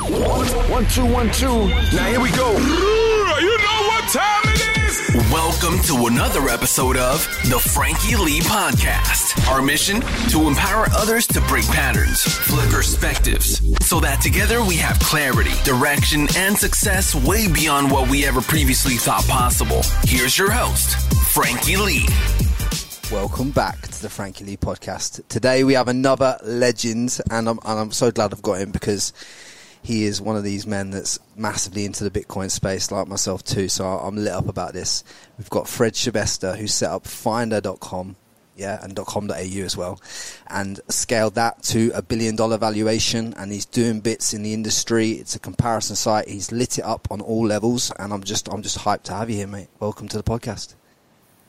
One, two, one, two. Now here we go. You know what time it is? Welcome to another episode of the Frankie Lee Podcast. Our mission to empower others to break patterns, flip perspectives, so that together we have clarity, direction, and success way beyond what we ever previously thought possible. Here's your host, Frankie Lee. Welcome back to the Frankie Lee podcast. Today we have another legend, and I'm, and I'm so glad I've got him because he is one of these men that's massively into the Bitcoin space, like myself too. So I'm lit up about this. We've got Fred Schebesta, who set up Finder.com, yeah, and .com.au as well, and scaled that to a billion dollar valuation. And he's doing bits in the industry. It's a comparison site. He's lit it up on all levels, and I'm just I'm just hyped to have you here, mate. Welcome to the podcast.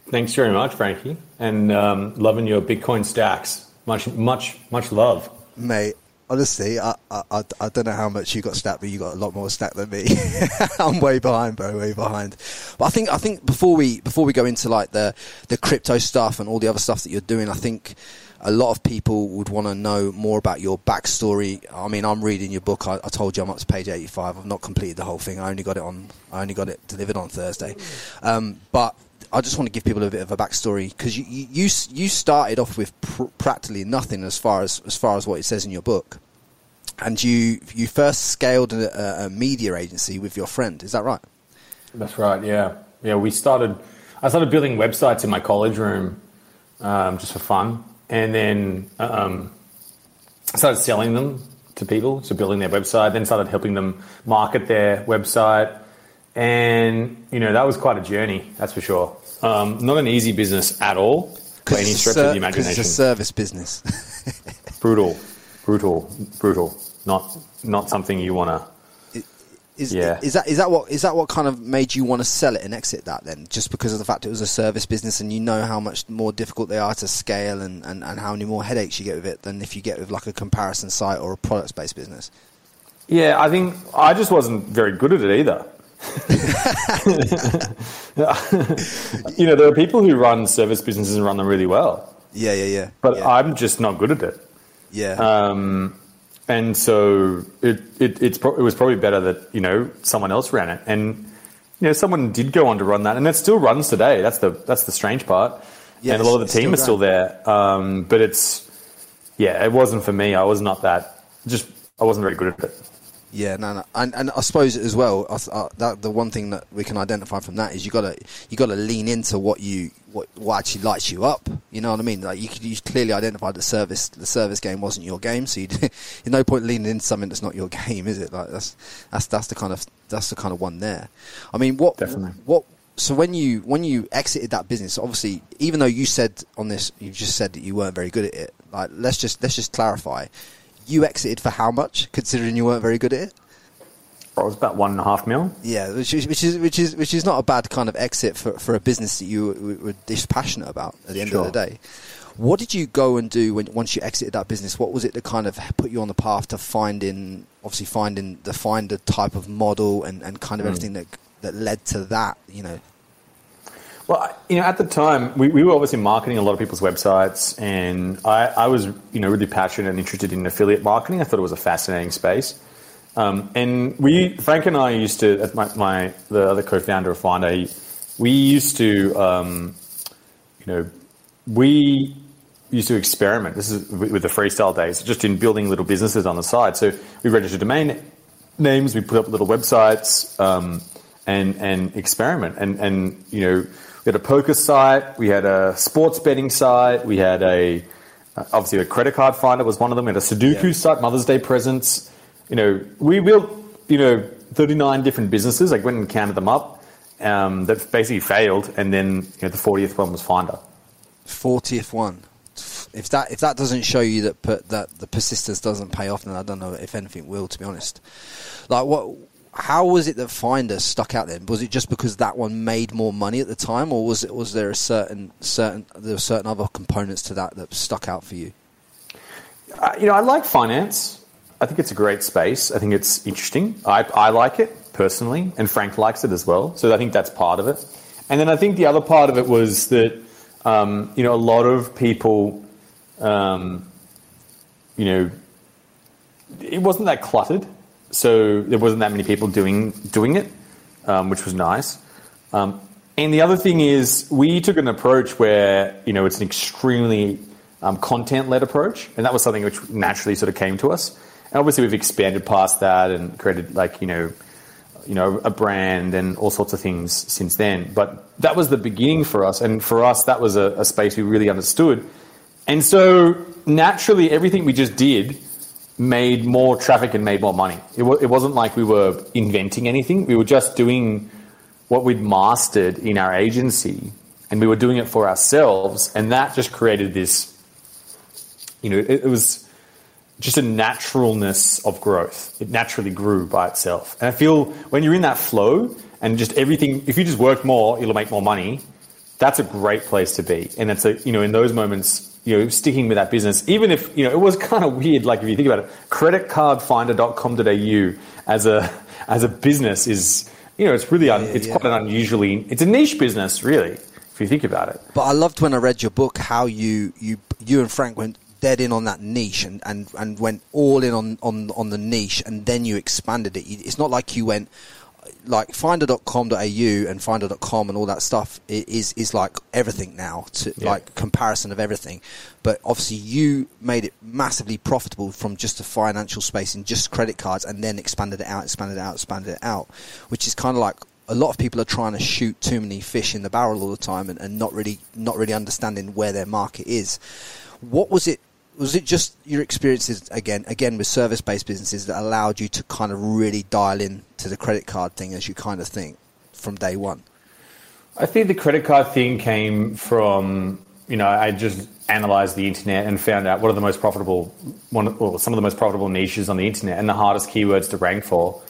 Thanks very much, Frankie, and um, loving your Bitcoin stacks. Much, much, much love, mate. Honestly, I, I, I don't know how much you got stacked, but you got a lot more stacked than me. I'm way behind, bro, way behind. But I think I think before we before we go into like the the crypto stuff and all the other stuff that you're doing, I think a lot of people would want to know more about your backstory. I mean, I'm reading your book. I, I, told you I'm up to page 85. I've not completed the whole thing. I only got it on. I only got it delivered on Thursday. Um, but I just want to give people a bit of a backstory because you, you you started off with pr- practically nothing as far as as far as what it says in your book, and you you first scaled a, a media agency with your friend. Is that right? That's right. Yeah, yeah. We started. I started building websites in my college room um, just for fun, and then um, started selling them to people, so building their website. Then started helping them market their website and you know that was quite a journey, that's for sure. Um, not an easy business at all by any stretch ser- of the imagination. It's a service business. brutal, brutal, brutal. Not not something you want to. Is, yeah. is that is that what is that what kind of made you want to sell it and exit that then? Just because of the fact it was a service business and you know how much more difficult they are to scale and, and, and how many more headaches you get with it than if you get with like a comparison site or a products based business? Yeah, I think I just wasn't very good at it either. you know, there are people who run service businesses and run them really well. Yeah, yeah, yeah. But yeah. I'm just not good at it. Yeah. Um, and so it, it, it's pro- it was probably better that you know someone else ran it, and you know someone did go on to run that, and it still runs today. That's the that's the strange part. Yeah, and a lot of the team still is still there, um, but it's yeah, it wasn't for me. I was not that. Just I wasn't very good at it. Yeah, no, no, and and I suppose as well, uh, that the one thing that we can identify from that is you gotta you gotta lean into what you what, what actually lights you up. You know what I mean? Like you, you clearly identified the service the service game wasn't your game, so you there's no point leaning into something that's not your game, is it? Like that's that's that's the kind of that's the kind of one there. I mean, what Definitely. what so when you when you exited that business, obviously, even though you said on this, you just said that you weren't very good at it. Like, let's just let's just clarify you exited for how much, considering you weren't very good at it? It was about one and a half mil. Yeah, which is which is which is which is not a bad kind of exit for, for a business that you were, were passionate about at the end sure. of the day. What did you go and do when once you exited that business? What was it that kind of put you on the path to finding, obviously finding the finder type of model and, and kind of mm. everything that that led to that? You know. Well, you know, at the time, we, we were obviously marketing a lot of people's websites, and I, I was, you know, really passionate and interested in affiliate marketing. I thought it was a fascinating space. Um, and we, Frank and I used to, at my, my the other co-founder of Finder, we used to, um, you know, we used to experiment. This is with the freestyle days, just in building little businesses on the side. So we registered domain names, we put up little websites, um, and and experiment. And and you know, we had a poker site, we had a sports betting site, we had a uh, obviously a credit card finder was one of them. We had a Sudoku yeah. site, Mother's Day presents. You know, we built you know 39 different businesses. Like went and counted them up. Um, that basically failed, and then you know, the 40th one was Finder. 40th one. If that if that doesn't show you that per, that the persistence doesn't pay off, then I don't know if anything will. To be honest, like what how was it that Finder stuck out then? Was it just because that one made more money at the time, or was it was there a certain certain there were certain other components to that that stuck out for you? Uh, you know, I like finance. I think it's a great space. I think it's interesting. I, I like it personally, and Frank likes it as well. So I think that's part of it. And then I think the other part of it was that um, you know a lot of people, um, you know, it wasn't that cluttered so there wasn't that many people doing doing it, um, which was nice. Um, and the other thing is, we took an approach where you know it's an extremely um, content led approach, and that was something which naturally sort of came to us. And obviously, we've expanded past that and created like you know, you know, a brand and all sorts of things since then. But that was the beginning for us, and for us, that was a, a space we really understood. And so naturally, everything we just did made more traffic and made more money. It, w- it wasn't like we were inventing anything. We were just doing what we'd mastered in our agency, and we were doing it for ourselves, and that just created this. You know, it, it was just a naturalness of growth. It naturally grew by itself. And I feel when you're in that flow and just everything, if you just work more, you'll make more money. That's a great place to be. And it's a, you know, in those moments, you know, sticking with that business, even if, you know, it was kind of weird. Like if you think about it, creditcardfinder.com.au as a, as a business is, you know, it's really, un, yeah, it's yeah. quite an unusually, it's a niche business, really, if you think about it. But I loved when I read your book how you you you and Frank went dead in on that niche and, and, and went all in on, on, on the niche and then you expanded it. It's not like you went like finder.com.au and finder.com and all that stuff is is like everything now to Yeah. like comparison of everything but obviously you made it massively profitable from just the financial space and just credit cards and then expanded it out expanded it out expanded it out which is kind of like a lot of people are trying to shoot too many fish in the barrel all the time and, and not really not really understanding where their market is what was it was it just your experiences again again with service based businesses that allowed you to kind of really dial in to the credit card thing as you kind of think from day one I think the credit card thing came from, you know, I just analyzed the internet and found out what are the most profitable, one, well, some of the most profitable niches on the internet and the hardest keywords to rank for.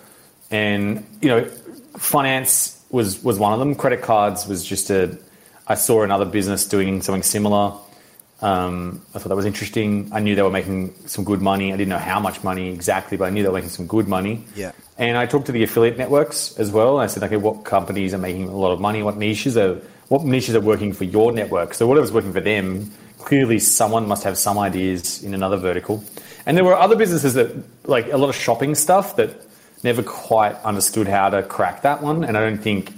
And, you know, finance was, was one of them. Credit cards was just a, I saw another business doing something similar. Um, I thought that was interesting. I knew they were making some good money. I didn't know how much money exactly, but I knew they were making some good money. Yeah. And I talked to the affiliate networks as well. I said, okay, what companies are making a lot of money? What niches are what niches are working for your network? So whatever's working for them, clearly someone must have some ideas in another vertical. And there were other businesses that like a lot of shopping stuff that never quite understood how to crack that one. And I don't think,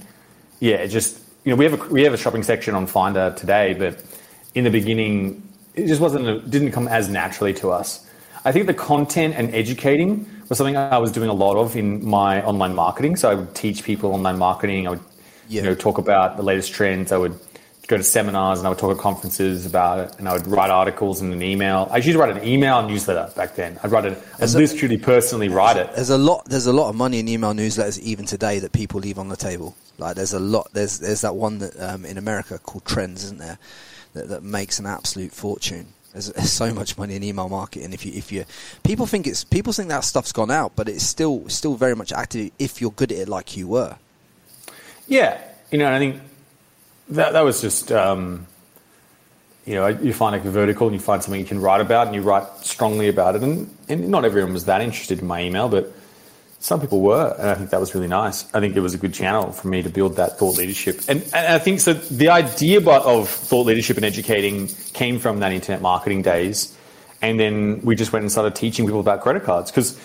yeah, it just you know we have a we have a shopping section on Finder today, but in the beginning it just wasn't it didn't come as naturally to us. I think the content and educating was something I was doing a lot of in my online marketing. So I would teach people online marketing. I would Yeah. you know talk about the latest trends. I would go to seminars and I would talk at conferences about it, and I would write articles in an email. I used to write an email newsletter back then. I'd write it. A- literally personally write it. there's a lot there's a lot of money in email newsletters even today that people leave on the table like there's a lot there's there's that one that um, in america called trends isn't there that, that makes an absolute fortune. There's, so much money in email marketing. If you if you people think it's people think that stuff's gone out but it's still still very much active if you're good at it like you were. Yeah, you know, I think that that was just, um, you know, you find a vertical and you find something you can write about and you write strongly about it, and, and not everyone was that interested in my email, but some people were, and I think that was really nice. I think it was a good channel for me to build that thought leadership, and, and I think so. The idea but of thought leadership and educating came from that internet marketing days, and then we just went and started teaching people about credit cards because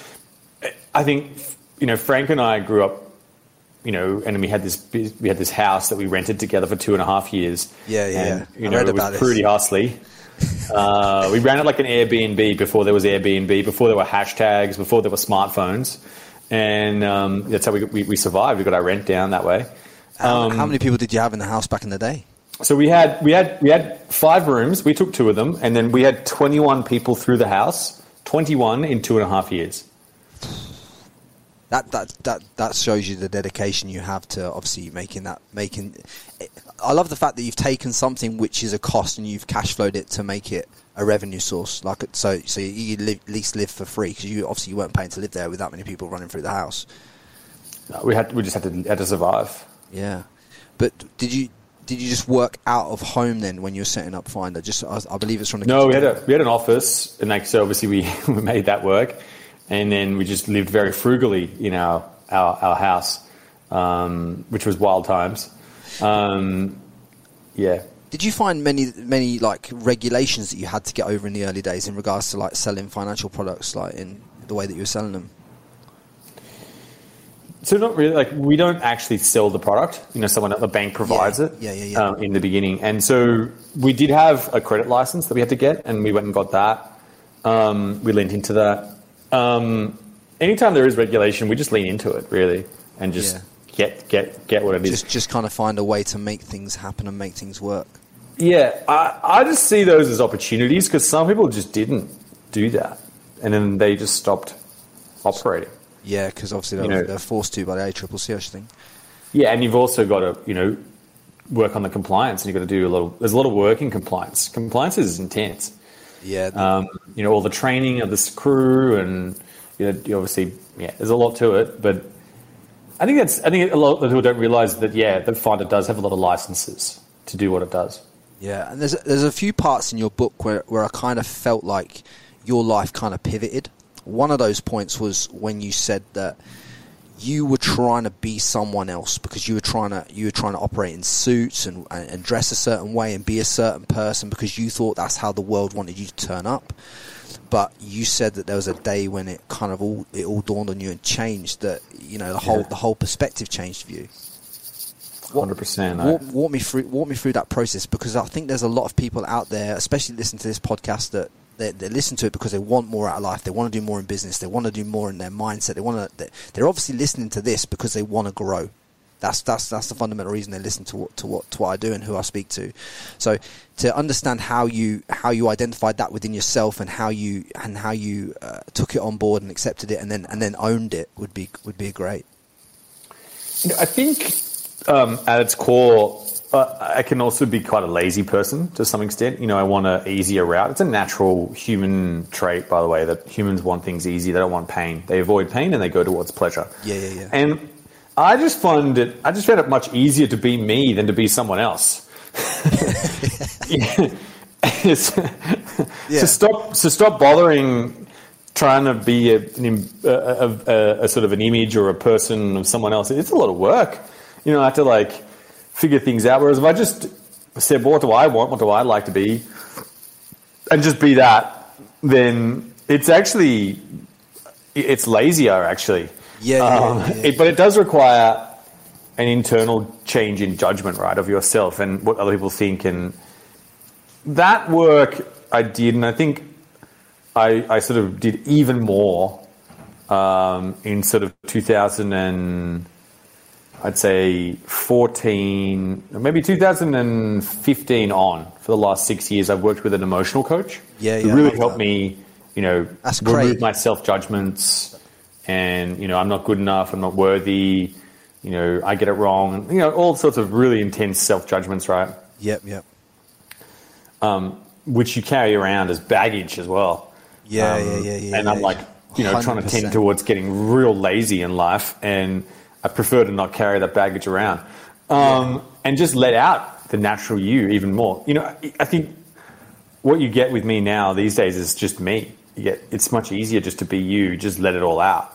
I think you know Frank and I grew up you know, and we had this we had this house that we rented together for two and a half years. Yeah, yeah, And, you I know, it was pretty hustly. uh, we ran it like an Airbnb before there was Airbnb, before there were hashtags, before there were smartphones, and um, that's how we, we we survived. We got our rent down that way. how, how many people did you have in the house back in the day So we had we had we had five rooms. We took two of them, and then we had twenty one people through the house. Twenty one in two and a half years. that that that that shows you the dedication you have to obviously making that making I love the fact that you've taken something which is a cost and you've cash flowed it to make it a revenue source like so so you live, at least live for free because you obviously you weren't paying to live there with that many people running through the house. Uh, We had we just had to had to survive. yeah. But did you did you just work out of home then when you were setting up Finder? Just I, I believe it's from the No, we had a we had an office, and like so, obviously we, we made that work, and then we just lived very frugally in our our, our house, um, which was wild times. Um, yeah, Did you find many many like regulations that you had to get over in the early days in regards to like selling financial products like in the way that you were selling them so not really like we don't actually sell the product. You know, someone at the bank provides Yeah. it. Yeah, yeah, yeah. Um, in the beginning, and so we did have a credit license that we had to get, and we went and got that. Um, we leaned into that. Um, anytime there is regulation, we just lean into it really, and just Yeah. Get get get what it is. Just just kind of find a way to make things happen and make things work. Yeah, I, I just see those as opportunities because some people just didn't do that, and then they just stopped operating. Yeah, because obviously they're, know- they're forced to by the ACCC, I think. Yeah, and you've also got to you know work on the compliance, and you've got to do a little. There's a lot of work in compliance. Compliance is intense. Yeah, Um, you know all the training of this crew, and you know you obviously yeah, there's a lot to it. But I think that's I think a lot of people don't realize that yeah, the Finder does have a lot of licenses to do what it does. Yeah, and there's there's a few parts in your book where where I kind of felt like your life kind of pivoted. One of those points was when you said that you were trying to be someone else because you were trying to you were trying to operate in suits and, and, and dress a certain way and be a certain person because you thought that's how the world wanted you to turn up. But you said that there was a day when it kind of all it all dawned on you and changed that you know the whole Yeah. the whole perspective changed for you. Hundred percent. Walk, walk me through walk me through that process because I think there's a lot of people out there, especially listening to this podcast, that they, they listen to it because they want more out of life. They want to do more in business. They want to do more in their mindset. They want to. They're obviously listening to this because they want to grow. That's that's that's the fundamental reason they listen to what to what to what I do and who I speak to. So to understand how you how you identified that within yourself and how you and how you uh, took it on board and accepted it and then and then owned it would be would be great. You know, I think um, at its core, uh, I can also be quite a lazy person to some extent. You know, I want an easier route. It's a natural human trait, by the way, that humans want things easy. They don't want pain. They avoid pain and they go towards pleasure. Yeah, yeah, yeah. And I just find it. I just found it much easier to be me than to be someone else. Yeah. Yeah. So stop. So stop bothering trying to be a, a, a, a sort of an image or a person of someone else. It's a lot of work. You know, I have to like figure things out. Whereas if I just said, well, "What do I want? What do I like to be?" and just be that, then it's actually it's lazier actually. Yeah, Um, yeah, yeah. It, but it does require an internal change in judgment, right, of yourself and what other people think, and that work I did, and I think I, I sort of did even more um, in sort of 2000 and I'd say 14, maybe 2015 on for the last six years. I've worked with an emotional coach. Yeah, who yeah, really helped that. me, you know, That's remove my self judgments, and you know, I'm not good enough. I'm not worthy. You know, I get it wrong. You know, all sorts of really intense self judgments, right? Yep, yep. which you carry around as baggage as well. Yeah, Um, yeah, yeah, yeah. And I'm like, you know, trying to tend towards getting real lazy in life, and I prefer to not carry that baggage around, um, and just let out the natural you even more. You know, I- I think what you get with me now these days is just me. You get it's much easier just to be you, just let it all out.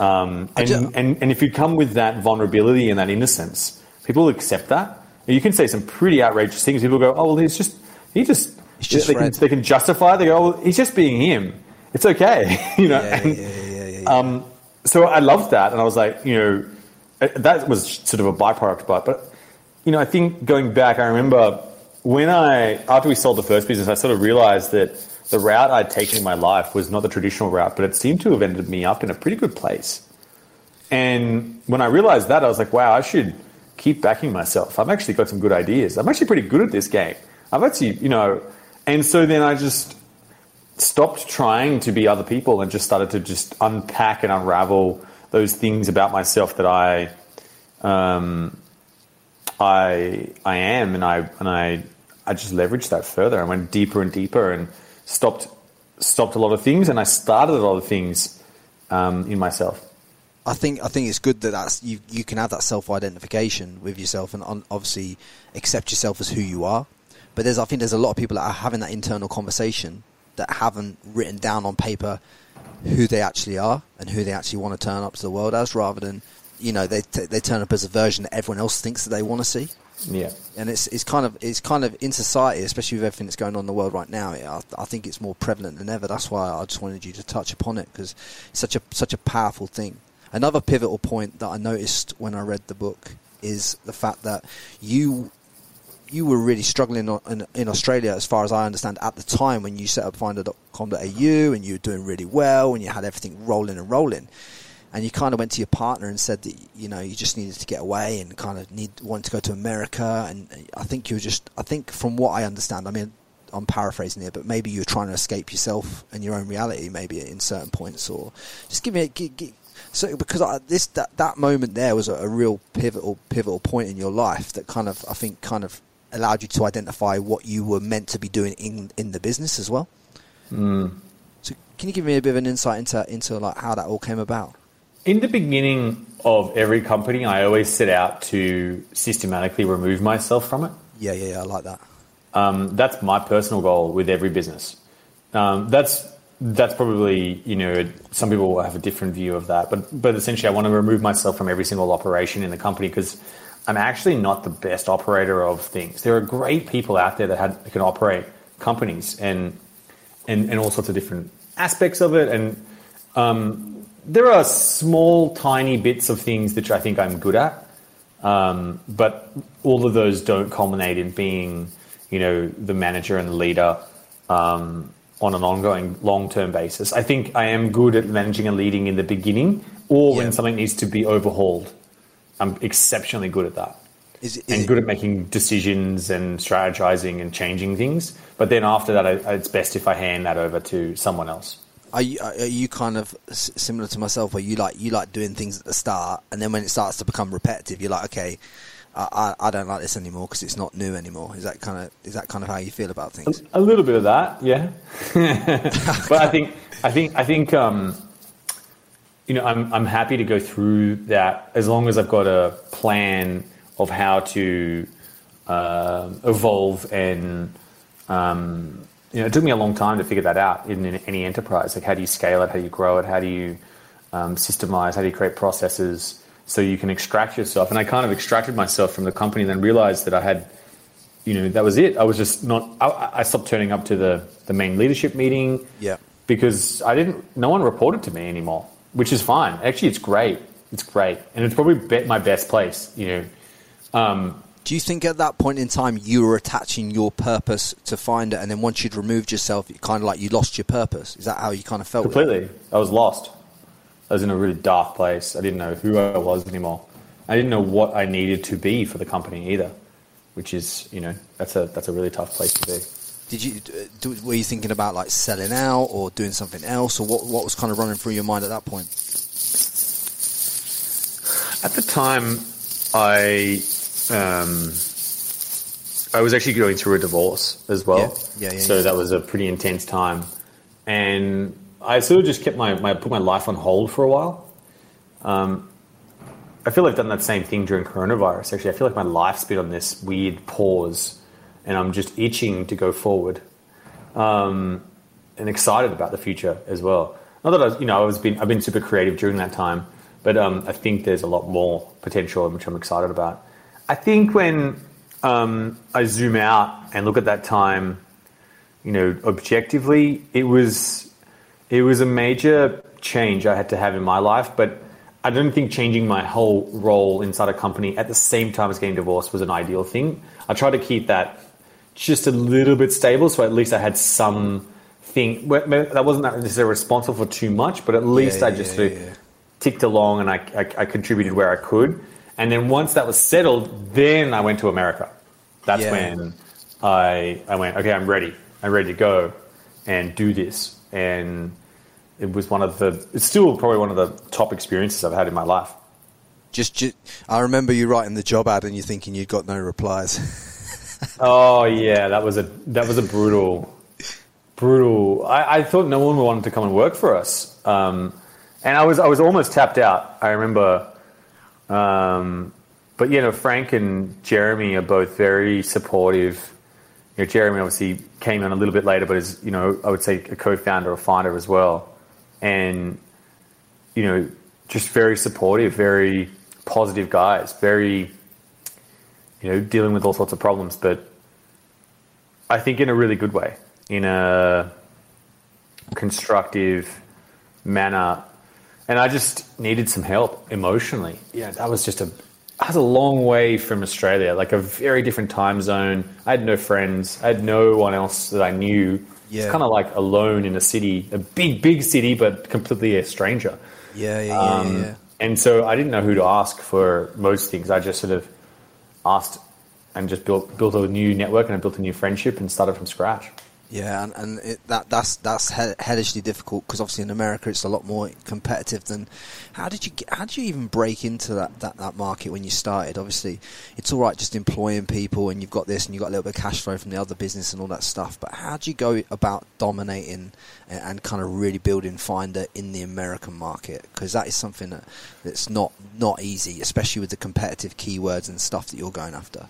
Um, and, ju- and and if you come with that vulnerability and that innocence, people accept that. You can say some pretty outrageous things. People go, "Oh well, he's just he just." Just they, can, they can justify. it. They go, "Oh, well, he's just being him. It's okay," you know. Yeah, and, yeah, yeah, yeah, yeah, yeah. Um, so I loved that, and I was like, you know, uh, that was sort of a byproduct, but but you know, I think going back, I remember when I after we sold the first business, I sort of realized that the route I'd taken in my life was not the traditional route, but it seemed to have ended me up in a pretty good place. And when I realized that, I was like, wow, I should keep backing myself. I've actually got some good ideas. I'm actually pretty good at this game. I've actually, you know, and so then I just stopped trying to be other people and just started to just unpack and unravel those things about myself that I, um, I, I am, and I and I, I just leveraged that further. I went deeper and deeper and stopped stopped a lot of things, and I started a lot of things um, in myself. I think I think it's good that that's you you can have that self identification with yourself and on, obviously accept yourself as who you are. But there's I think there's a lot of people that are having that internal conversation that haven't written down on paper who they actually are and who they actually want to turn up to the world as, rather than you know they t- they turn up as a version that everyone else thinks that they want to see. Yeah. And it's it's kind of it's kind of in society, especially with everything that's going on in the world right now. I, I think it's more prevalent than ever. That's why I just wanted you to touch upon it because it's such a such a powerful thing. another pivotal point that I noticed when I read the book is the fact that you you were really struggling in, in, Australia, as far as I understand, at the time when you set up finder.com.au and you were doing really well and you had everything rolling and rolling. And you kind of went to your partner and said that you know you just needed to get away and kind of need wanted to go to America. And I think you were just I think from what I understand, I mean I'm paraphrasing here, but maybe you're trying to escape yourself and your own reality, maybe in certain points, or just give me a, give, give, so because I, this that that moment there was a, a, real pivotal pivotal point in your life that kind of I think kind of allowed you to identify what you were meant to be doing in in the business as well. Mm. So can you give me a bit of an insight into into like how that all came about? In the beginning of every company, I always set out to systematically remove myself from it. Yeah, yeah, yeah I like that. Um, that's my personal goal with every business. Um, that's that's probably you know some people will have a different view of that, but but essentially, I want to remove myself from every single operation in the company because I'm actually not the best operator of things. There are great people out there that, had, that can operate companies and, and and all sorts of different aspects of it, and um, there are small, tiny bits of things which I think I'm good at, um, but all of those don't culminate in being you know, the manager and the leader um, on an ongoing long term basis. I think I am good at managing and leading in the beginning or yeah. when something needs to be overhauled. I'm exceptionally good at that. Is, is and good at making decisions and strategizing and changing things. But then after that, I, it's best if I hand that over to someone else. Are you, are you kind of similar to myself, where you like you like doing things at the start, and then when it starts to become repetitive, you're like, okay, I, I don't like this anymore because it's not new anymore. Is that kind of is that kind of how you feel about things? A, little bit of that, yeah. but I think I think I think um, you know I'm I'm happy to go through that as long as I've got a plan of how to uh, evolve and um, you know it took me a long time to figure that out in, in, any enterprise. Like how do you scale it? How do you grow it? How do you um, systemize? How do you create processes? so you can extract yourself. And I kind of extracted myself from the company and then realized that I had, you know, that was it. I was just not, I, I stopped turning up to the, the main leadership meeting. Yeah. Because I didn't, no one reported to me anymore, which is fine. Actually, it's great. It's great. And it's probably be- my best place, you know. Um, do you think at that point in time you were attaching your purpose to Finder, and then once you'd removed yourself, you kind of like you lost your purpose? Is that how you kind of felt? Completely. I was lost. I was in a really dark place. I didn't know who I was anymore. I didn't know what I needed to be for the company either, which is, you know, that's a that's a really tough place to be. Did you do, were you thinking about like selling out or doing something else, or what what was kind of running through your mind at that point? At the time, I um, I was actually going through a divorce as well. Yeah, yeah, yeah So yeah. that was a pretty intense time, and I sort of just kept my, my put my life on hold for a while. Um, I feel I've done that same thing during coronavirus. Actually, I feel like my life's been on this weird pause, and I'm just itching to go forward, um, and excited about the future as well. Not that I was, you know, I was been I've been super creative during that time, but um, I think there's a lot more potential, which I'm excited about. I think when um, I zoom out and look at that time, you know, objectively, it was it was a major change I had to have in my life, but I don't think changing my whole role inside a company at the same time as getting divorced was an ideal thing. I tried to keep that just a little bit stable, so at least I had some thing that wasn't necessarily responsible for too much, but at least yeah, I just yeah, yeah. ticked along and I, I, I, contributed where I could. And then once that was settled, then I went to America. That's when I I went, okay, I'm ready. I'm ready to go and do this. And it was one of the. It's still probably one of the top experiences I've had in my life. Just, just I remember you writing the job ad and you thinking you'd got no replies. oh yeah, that was a that was a brutal, brutal. I, I, thought no one wanted to come and work for us, um, and I was I was almost tapped out. I remember. Um, but you know, Frank and Jeremy are both very supportive. You know, Jeremy obviously came in a little bit later, but is you know I would say a co-founder, or founder as well and you know just very supportive, very positive guys, very you know dealing with all sorts of problems, but I think in a really good way, in a constructive manner. And I just needed some help emotionally. Yeah, that was just a I was a long way from Australia, like a very different time zone. I had no friends. I had no one else that I knew. Yeah. It's kind of like alone in a city, a big, big city, but completely a stranger. Yeah, yeah, yeah, Um, yeah. And so I didn't know who to ask for most things. I just sort of asked and just built built a new network and I built a new friendship and started from scratch. Yeah, and, and it, that that's that's he- hellishly difficult because obviously in America it's a lot more competitive than. How did you how did you even break into that, that, that market when you started? Obviously, it's all right just employing people and you've got this and you've got a little bit of cash flow from the other business and all that stuff. But how do you go about dominating and, and kind of really building Finder in the American market? Because that is something that that's not not easy, especially with the competitive keywords and stuff that you're going after.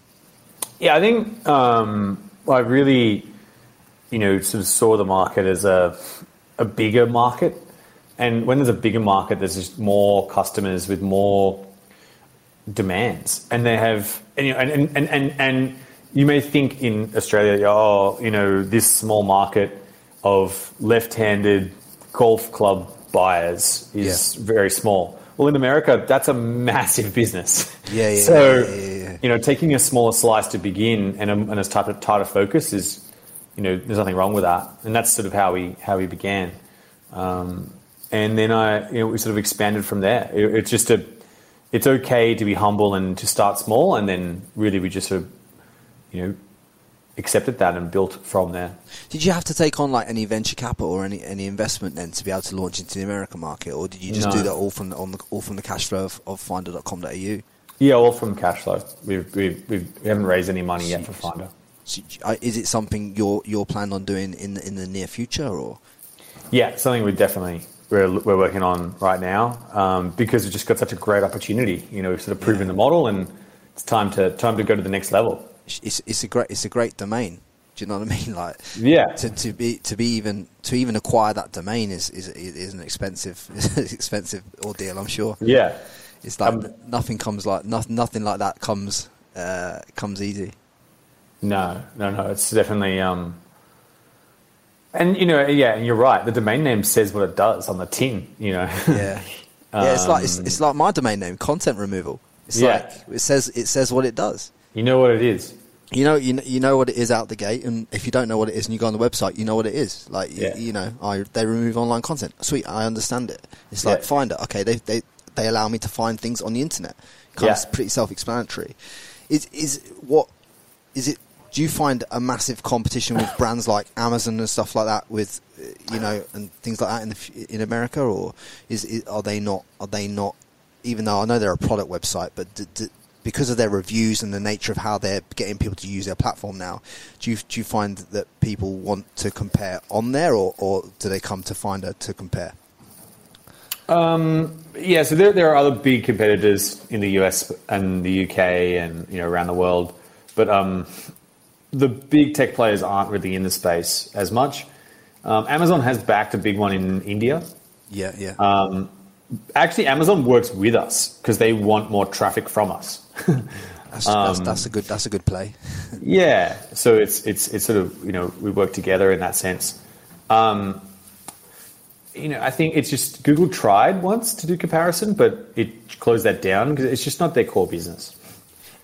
Yeah, I think um, I really, you know, sort of saw the market as a a bigger market, and when there's a bigger market, there's just more customers with more demands, and they have, and you know, and and and and, you may think in Australia, oh, you know, this small market of left-handed golf club buyers is Yeah. very small. Well, in America, that's a massive business. Yeah, yeah, So, yeah, yeah, yeah. you know, taking a smaller slice to begin and a, and a tighter, tighter focus is, you know, there's nothing wrong with that, and that's sort of how we how we began. Um, and then I, you know, we sort of expanded from there. It, it's just a, it's okay to be humble and to start small, and then really we just sort of, you know, accepted that and built from there. Did you have to take on like any venture capital or any, any investment then to be able to launch into the American market, or did you just No. do that all from the, on the all from the cash flow of, of Finder.com.au? Yeah, all from cash flow. We've, we've, we've, we haven't raised any money yet for Finder. So, uh, is it something you're you're planning on doing in the, in the near future, or Yeah, something we definitely we're, we're working on right now um, because we've just got such a great opportunity. You know, we've sort of proven the model, and it's time to time to go to the next level. it's it's a great it's a great domain. Do you know what I mean? Like Yeah. to, to be to be even to even acquire that domain is is, is an expensive expensive ordeal. I'm sure. Yeah, It's like Um, nothing comes like nothing nothing like that comes uh, comes easy. No, no, no. It's definitely. Um, and you know, yeah, and you're right. The domain name says what it does on the tin. You know. Yeah, yeah. It's like it's, Um, it's like my domain name, content removal. It's Yeah. like it says it says what it does. you know what it is. You know, you know, you know what it is out the gate, and if you don't know what it is, and you go on the website, you know what it is. Like, Yeah. you, know, I they remove online content. Sweet, I understand it. It's like Yeah. Finder. Okay, they they they allow me to find things on the internet. Kind Yeah. of pretty self-explanatory. Is is what is it? Do you find a massive competition with brands like Amazon and stuff like that, with uh, you know, and things like that in the, in America, or is, is are they not? Are they not? Even though I know they're a product website, but d- d- because of their reviews and the nature of how they're getting people to use their platform now, do you do you find that people want to compare on there, or, or do they come to Finder to compare? Yeah, so there, there are other big competitors in the US and the UK and you know around the world, but um, the big tech players aren't really in the space as much. Um, Amazon has backed a big one in India. Yeah, yeah, Uh, Actually, Amazon works with us because they want more traffic from us. that's, that's that's a good that's a good play. Yeah, so it's it's it's sort of you know we work together in that sense. Um, you know, I think it's just Google tried once to do comparison, but it closed that down because it's just not their core business.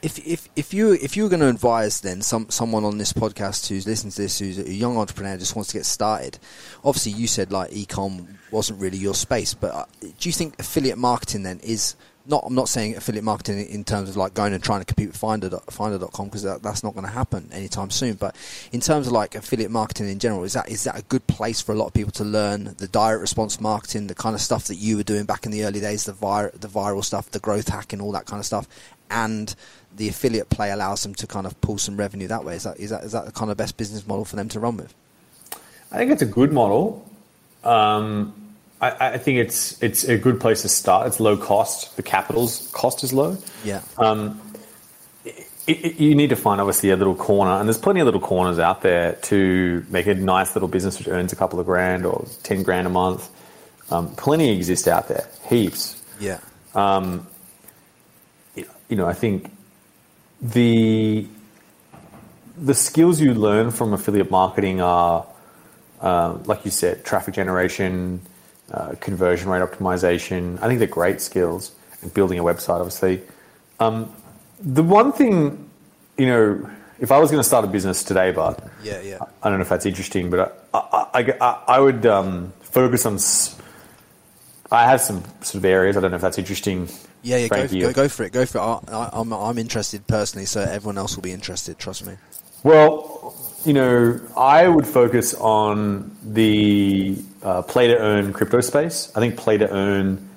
If if if you if you were going to advise then some someone on this podcast who's listening to this who's a young entrepreneur just wants to get started, obviously you said like ecom wasn't really your space, but uh, do you think affiliate marketing then is not? I'm not saying affiliate marketing in terms of like going and trying to compete with Finder Finder.com because that, that's not going to happen anytime soon. But in terms of like affiliate marketing in general, is that is that a good place for a lot of people to learn the direct response marketing, the kind of stuff that you were doing back in the early days, the vir- the viral stuff, the growth hacking, all that kind of stuff, and the affiliate play allows them to kind of pull some revenue that way. Is that is that is that the kind of best business model for them to run with? I think it's a good model. Um, I, I think it's it's a good place to start. It's low cost. The capital's cost is low. Yeah. it, it, you need to find obviously a little corner, and there's plenty of little corners out there to make a nice little business which earns a couple of grand or ten grand a month. Um, plenty exist out there, heaps. yeah. You know, I think the the skills you learn from affiliate marketing are, uh, like you said, traffic generation, uh, conversion rate optimization. I think they're great skills. And building a website, obviously. Um, the one thing, you know, if I was going to start a business today, but Yeah, yeah. I don't know if that's interesting, but I, I, I, I- would um, focus on. s- I have some sort of areas. I don't know if that's interesting. Yeah, yeah, go, go, go for it, go for it. I, I, I'm, I'm interested personally, so everyone else will be interested. Trust me. Well, you know, I would focus on the uh, play to earn crypto space. I think play to earn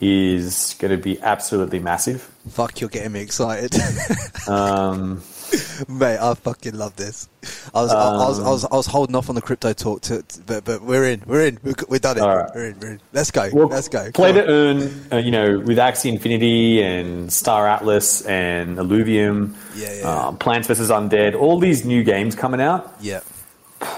is going to be absolutely massive. Fuck, you're getting me excited. Um, Mate, I fucking love this. I was, I, I was, I was, I was holding off on the crypto talk, to, to- but, but we're in, we're in, we've, we've done it. Right. We're in, we're in. Let's go, well, let's go. Play to earn, uh, you know, with Axie Infinity and Star Atlas and Illuvium, Yeah, yeah, um, Plants vs Undead, all these new games coming out. Yeah,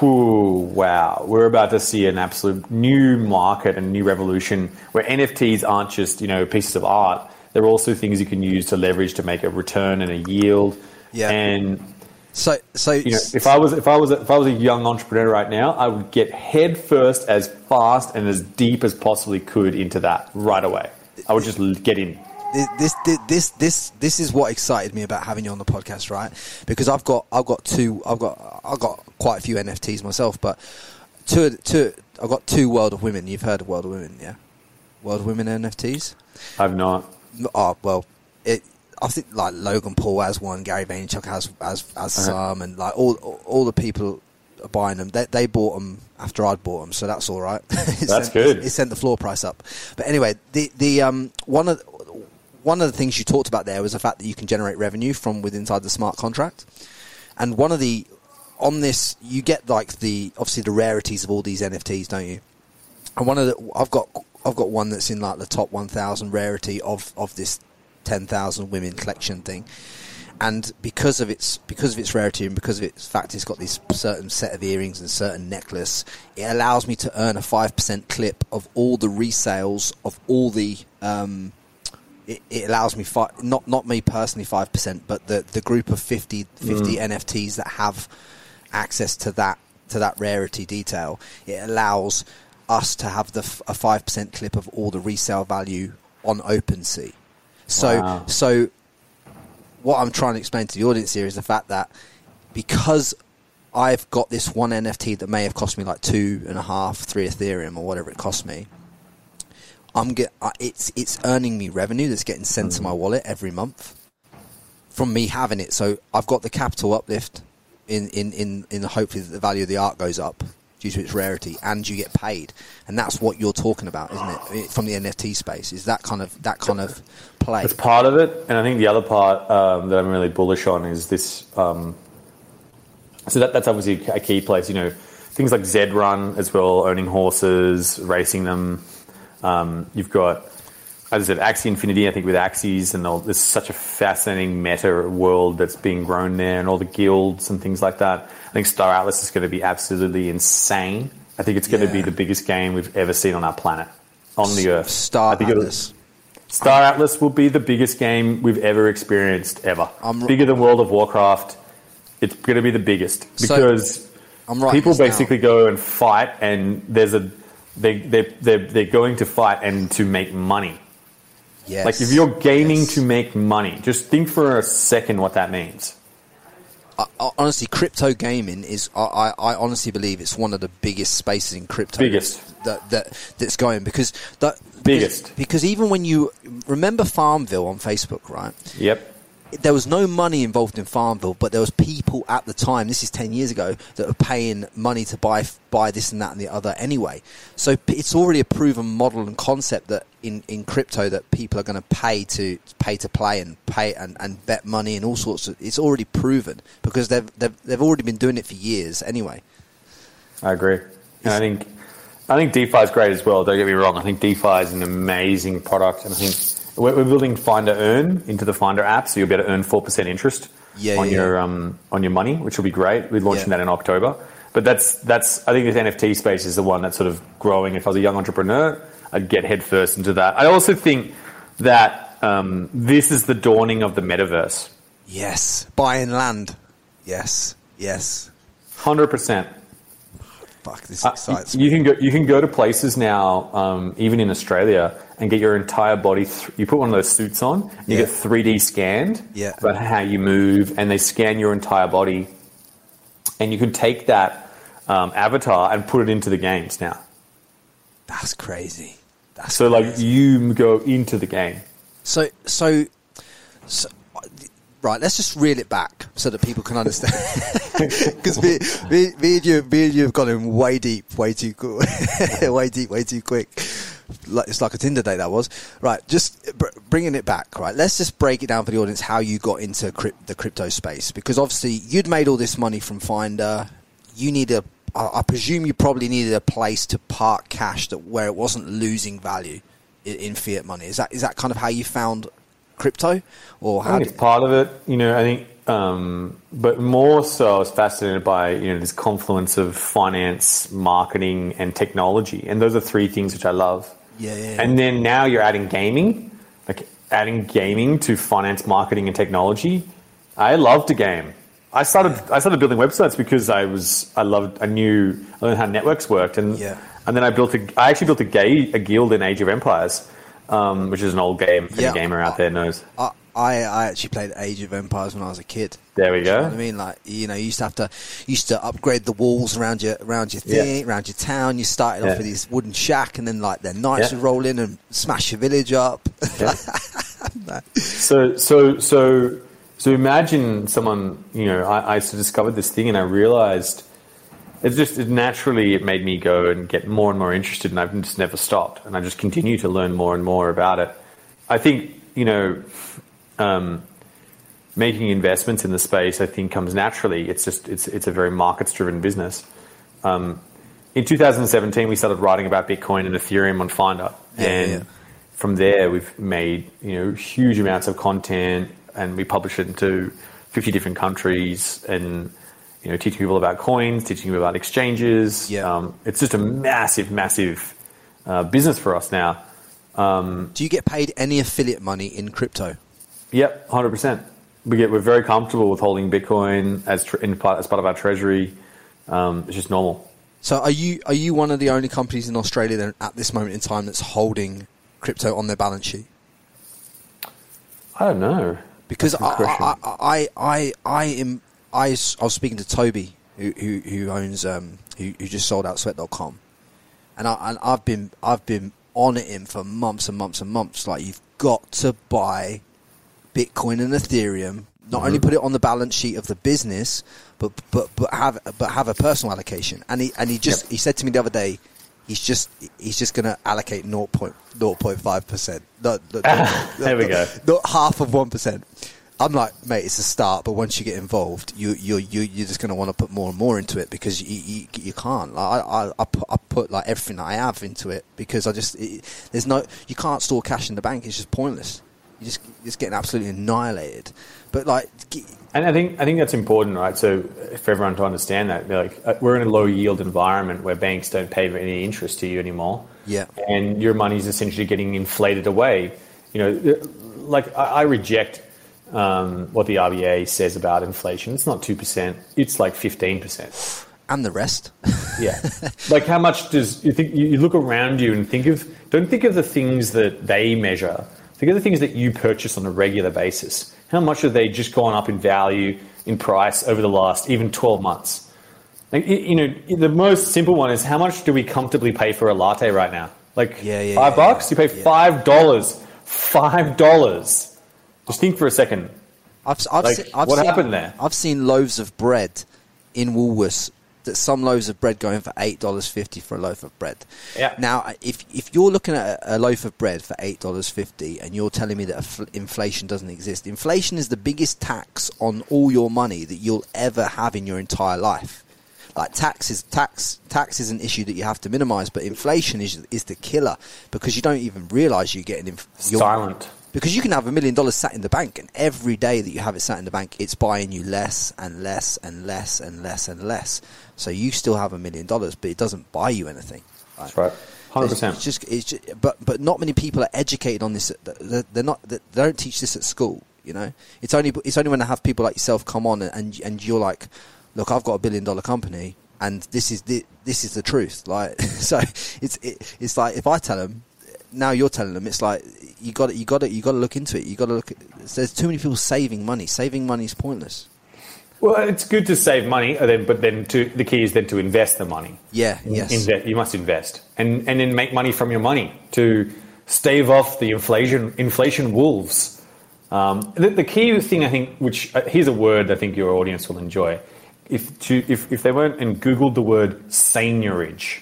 Ooh, wow. We're about to see an absolute new market and new revolution where NFTs aren't just, you know, pieces of art. They're also things you can use to leverage to make a return and a yield. Yeah. And so, so, you know, if I was if I was if I was a young entrepreneur right now, I would get head first as fast and as deep as possibly could into that right away. I would just get in. this this this this this is what excited me about having you on the podcast, right? Because I've got I've got two I've got I've got quite a few NFTs myself, but two two I've got two World of Women. You've heard of World of Women, yeah? World of Women NFTs. I've not. Oh well, it. I think like Logan Paul has one, Gary Vaynerchuk has has has some, and like all all the people are buying them. They they bought them after I'd bought them, so that's all right. It That's sent- good. It sent the floor price up. But anyway, the the um one of one of the things you talked about there was the fact that you can generate revenue from within inside the smart contract, and one of the on this you get like the obviously the rarities of all these NFTs, don't you? And one of the I've got I've got one that's in like the top one thousand rarity of of this ten thousand women collection thing. And because of its because of its rarity and because of its fact it's got this certain set of earrings and certain necklace, it allows me to earn a five percent clip of all the resales of all the um, it, it allows me fi- not not me personally five percent, but the the group of 50, 50 NFTs that have access to that to that rarity detail. It allows us to have the f- a five percent clip of all the resale value on OpenSea. So Wow. so what I'm trying to explain to the audience here is the fact that because I've got this one NFT that may have cost me like two and a half, three Ethereum or whatever it cost me. I'm get uh, it's it's earning me revenue that's getting sent to my wallet every month from me having it. So I've got the capital uplift in in in in the hopefully that the value of the art goes up due to its rarity, and you get paid, and that's what you're talking about, isn't it? From the NFT space, is that kind of that kind of play? It's part of it, and I think the other part um, that I'm really bullish on is this. Um, so that, that's obviously a key place. You know, things like Zed Run as well, owning horses, racing them. Um, you've got, as I said, Axie Infinity. I think with Axies and all, there's such a fascinating meta world that's being grown there, and all the guilds and things like that. I think Star Atlas is going to be absolutely insane. I think it's going to be the biggest game we've ever seen on our planet, on the Earth. Star I think it'll- Atlas. Star Atlas will be the biggest game we've ever experienced ever. I'm- Bigger than World of Warcraft. It's going to be the biggest So, because I'm writing people down. basically go and fight, and there's a they they they're, they're going to fight and to make money. Yes. Like if you're gaming Yes. to make money, just think for a second what that means. I, I, honestly, crypto gaming is. I, I, honestly believe it's one of the biggest spaces in crypto. Biggest. that, that that's going because that Biggest. Because, because even when you remember Farmville on Facebook, right? Yep. There was no money involved in Farmville, but there was people at the time. This is ten years ago that were paying money to buy buy this and that and the other anyway. So it's already a proven model and concept that in, in crypto that people are going to pay to pay to play and pay and, and bet money and all sorts of. It's already proven because they've they've they've already been doing it for years anyway. I agree. And I think I think DeFi is great as well. Don't get me wrong. I think DeFi is an amazing product, and I think we're, we're building Finder Earn into the Finder app, so you'll be able to earn four percent interest Yeah, on yeah, your yeah. um, on your money, which will be great. We're launching that in October. But that's that's I think this NFT space is the one that's sort of growing. If I was a young entrepreneur, I'd get headfirst into that. I also think that um, this is the dawning of the metaverse. Yes, buying land. Yes, yes. Hundred percent. fuck, this Uh, excites you, me. you can go. You can go to places now, um, even in Australia, and get your entire body. Th- you put one of those suits on, and you Yeah. get 3D scanned Yeah. about how you move, and they scan your entire body, and you can take that um, avatar and put it into the games now. That's crazy. That's So, like, you go into the game. So, so, so, right. Let's just reel it back so that people can understand. Because me, me, me and you, me and you have gone in way deep, way too way deep, way too quick. It's like a Tinder date that was. Right, just br- bringing it back. Right, let's just break it down for the audience how you got into crypt- the crypto space because obviously you'd made all this money from Finder. You need a. I I presume you probably needed a place to park cash that where it wasn't losing value in, in fiat money. Is that is that kind of how you found crypto, or I think it's part of it. You know, I think, um, but more so, I was fascinated by you know this confluence of finance, marketing, and technology, and those are three things which I love. Yeah, yeah, yeah. And then now you're adding gaming, like adding gaming to finance, marketing, and technology. I loved to game. I started I started building websites because I was I loved I knew I learned how networks worked and Yeah. and then I built a I actually built a gay a guild in Age of Empires, um, which is an old game. Any Yeah. gamer out there knows. I, I I actually played Age of Empires when I was a kid. There we You know go. what I mean? Like you know, you used to have to used to upgrade the walls around your around your Yeah. thing, around your town. You started Yeah. off with this wooden shack, and then like their knights Yeah. would roll in and smash your village up. Yeah. so so so so imagine someone you know I, I discovered this thing and I realized it just it naturally it made me go and get more and more interested and I've just never stopped and I just continue to learn more and more about it. I think you know um, making investments in the space I think comes naturally. It's just it's it's a very markets driven business. Um, in 2017, we started writing about Bitcoin and Ethereum on Finder, Yeah, and yeah. from there we've made you know huge amounts of content, and we publish it into 50 different countries, and you know teaching people about coins, teaching people about exchanges. Yeah. Um, it's just a massive, massive uh, business for us now. Do you get paid any affiliate money in crypto? Yep, hundred percent. We get we're very comfortable with holding Bitcoin as tre- in part, as part of our treasury. Um, it's just normal. So are you are you one of the only companies in Australia then at this moment in time that's holding crypto on their balance sheet? I don't know. because That's a good I. I, I, I, I am. I, I was speaking to Tobi, who, who, who owns, um, who, who just sold out Sweat.com, and I, and I've been, I've been on it him for months and months and months. Like you've got to buy Bitcoin and Ethereum. Not only mm-hmm. put it on the balance sheet of the business, but but but have but have a personal allocation. And he and he just Yep. he said to me the other day, he's just he's just going to allocate 0.05 percent. There we go. Not half of one percent. I'm like, mate, it's a start, but once you get involved, you you you you're just going to want to put more and more into it because you you, you can't. Like, I, I I put I put like everything that I have into it because I just it, there's no you can't store cash in the bank. It's just pointless. You just you're just getting absolutely annihilated. But like, And I think I think that's important, right? So for everyone to understand that, like uh, we're in a low yield environment where banks don't pay any interest to you anymore. Yeah. and your money is essentially getting inflated away. You know, like I, I reject um, what the RBA says about inflation. It's not two percent; it's like fifteen percent. and the rest. Yeah. like how much does you think you look around you and think of don't think of the things that they measure. Think of the things that you purchase on a regular basis. How much have they just gone up in value, in price over the last even 12 months? Like you know, the most simple one is how much do we comfortably pay for a latte right now? Like Yeah, yeah, five yeah, bucks? You pay five dollars. Five dollars. Just think for a second. I've, I've, Like, se- I've what seen, happened there? I've seen loaves of bread in Woolworths. That some loaves of bread going for eight dollars fifty for a loaf of bread. Yeah. Now, if if you're looking at a, a loaf of bread for eight dollars fifty, and you're telling me that inflation doesn't exist, inflation is the biggest tax on all your money that you'll ever have in your entire life. Like tax is tax tax is an issue that you have to minimise, but inflation is is the killer because you don't even realise you're getting inf- Silent. Because you can have a million dollars sat in the bank, and every day that you have it sat in the bank, it's buying you less and less and less and less and less. So you still have a million dollars, but it doesn't buy you anything. That's right. Hundred It's, percent. it's just, it's just, but but not many people are educated on this. They're they're not. They don't teach this at school. You know, it's only it's only when I have people like yourself come on and and you're like, look, I've got a billion dollar company, and this is the this is the truth. Like so, it's it, it's like if I tell them now, you're telling them it's like you got you got it, you got to look into it. You got to look. At, there's too many people saving money. Saving money is pointless. Well, it's good to save money, then, but then to, the key is then to invest the money. Yeah, yes. Inve- you must invest and and then make money from your money to stave off the inflation inflation wolves. Um, the, the, key thing I think, which uh, here's a word I think your audience will enjoy. If to if, if they weren't and googled the word seigniorage,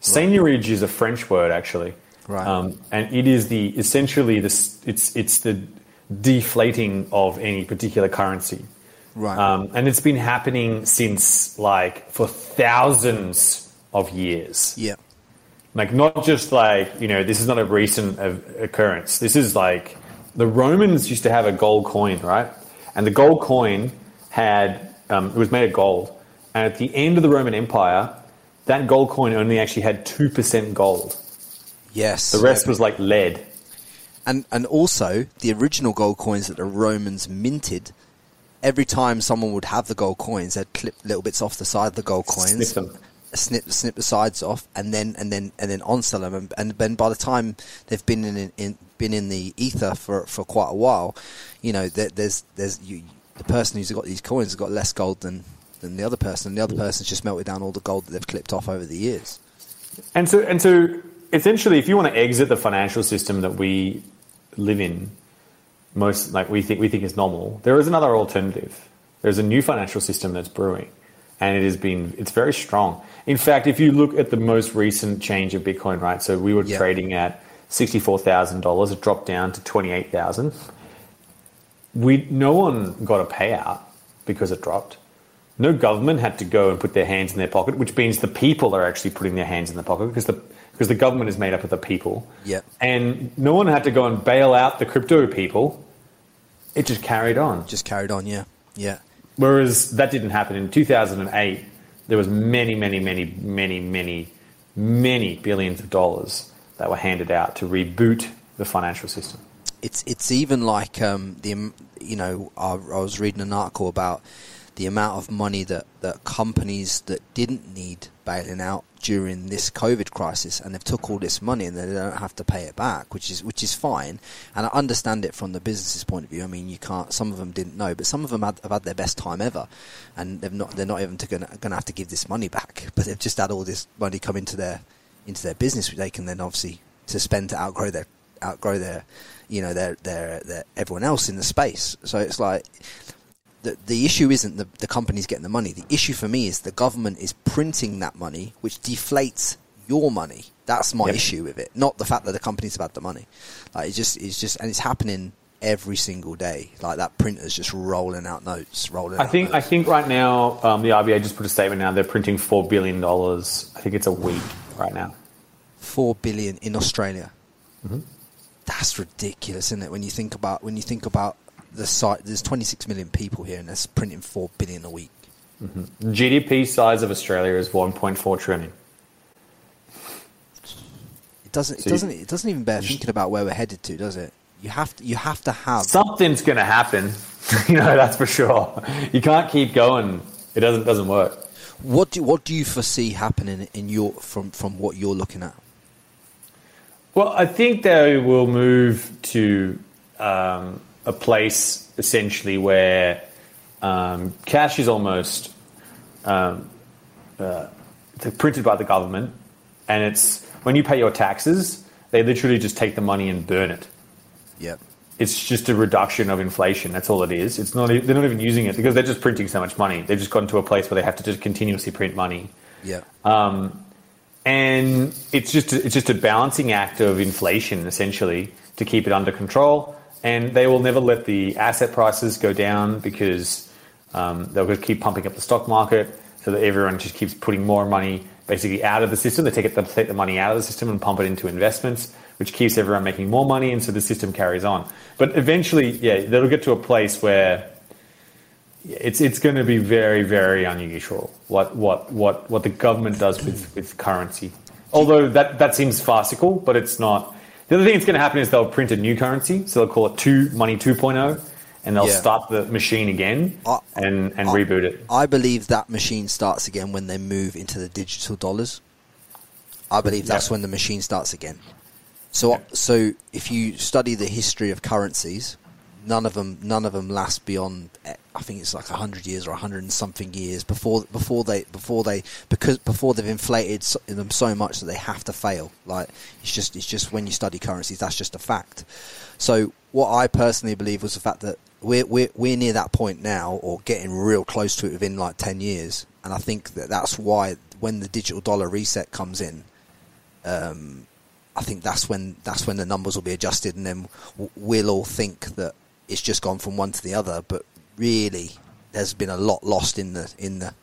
seigniorage is a French word actually, right? Um, and it is the essentially this it's it's the deflating of any particular currency. Right. Um, and it's been happening since like for thousands of years. Yeah. Like not just like you know this is not a recent occurrence. This is like the Romans used to have a gold coin, right? And the gold coin had um, it was made of gold. And at the end of the Roman Empire, that gold coin only actually had two percent gold. Yes. The rest was like lead. And and also the original gold coins that the Romans minted every time someone would have the gold coins, they'd clip little bits off the side of the gold coins, snip them, snip snip the sides off, and then and then and then on sell them. And, and then by the time they've been in, in been in the ether for for quite a while, you know, there, there's there's you, the person who's got these coins has got less gold than than the other person. And the other person's just melted down all the gold that they've clipped off over the years. And so and so essentially, if you want to exit the financial system that we live in most like we think we think is normal. There is another alternative. There's a new financial system that's brewing, and it has been it's very strong. In fact, if you look at the most recent change of Bitcoin, right? So we were yeah. trading at sixty four thousand dollars. It dropped down to twenty eight thousand. We no one got a payout because it dropped. No government had to go and put their hands in their pocket, which means the people are actually putting their hands in the pocket because the because the government is made up of the people. Yeah. And no one had to go and bail out the crypto people it just carried on. Just carried on, yeah, yeah. Whereas that didn't happen in 2008. There was many, many, many, many, many, many billions of dollars that were handed out to reboot the financial system. It's it's even like um, the you know I, I was reading an article about the amount of money that, that companies that didn't need bailing out during this COVID crisis, and they've took all this money and they don't have to pay it back, which is which is fine. And I understand it from the business's point of view. I mean, you can't. Some of them didn't know, but some of them had, have had their best time ever, and they've not. They're not even going to have to give this money back, but they've just had all this money come into their into their business, which they can then obviously to spend to outgrow their outgrow their you know their their, their everyone else in the space. So it's like the, the issue isn't the, the companies getting the money. The issue for me is the government is printing that money, which deflates your money. That's my yep. issue with it, not the fact that the companies have had the money. Like it's just, it's just, and it's happening every single day. Like that printer's just rolling out notes, rolling. I think, notes. I think right now um, the RBA just put a statement out. They're printing four billion dollars. I think it's a week right now. Four billion in Australia. Mm-hmm. That's ridiculous, isn't it? When you think about when you think about the site. There's 26 million people here, and they're printing four billion a week. Mm-hmm. GDP size of Australia is 1.4 trillion. It doesn't. So it doesn't. It doesn't even bear thinking about where we're headed to, does it? You have to. You have to have something's going to happen. you know that's for sure. You can't keep going. It doesn't. Doesn't work. What do What do you foresee happening in your from from what you're looking at? Well, I think they will move to um, a place essentially where um, cash is almost um, uh, printed by the government, and it's when you pay your taxes, they literally just take the money and burn it. Yep. It's just a reduction of inflation. That's all it is. It's not. They're not even using it because they're just printing so much money. They've just gotten to a place where they have to just continuously print money. Yeah. Um, and it's just it's just a balancing act of inflation essentially to keep it under control and they will never let the asset prices go down because um, they'll just keep pumping up the stock market so that everyone just keeps putting more money basically out of the system. They take, it, they take the money out of the system and pump it into investments, which keeps everyone making more money, and so the system carries on. But eventually, yeah, they'll get to a place where it's it's going to be very very unusual what what what what the government does with with currency. Although that that seems farcical, but it's not the other thing that's going to happen is they'll print a new currency, so they'll call it two money 2.0, and they'll Yeah. start the machine again I- and and I- reboot it. I believe that machine starts again when they move into the digital dollars. I believe that's Yeah. when the machine starts again. So, so if you study the history of currencies, none of them, none of them last beyond. eh, I think it's like hundred years or hundred and something years before before they before they because before they've inflated them so much that they have to fail. Like it's just it's just when you study currencies, that's just a fact. So what I personally believe was the fact that we're we're we're near that point now, or getting real close to it within like ten years, and I think that that's why when the digital dollar reset comes in, um, I think that's when that's when the numbers will be adjusted, and then we'll all think that it's just gone from one to the other. But really, there's been a lot lost in the in the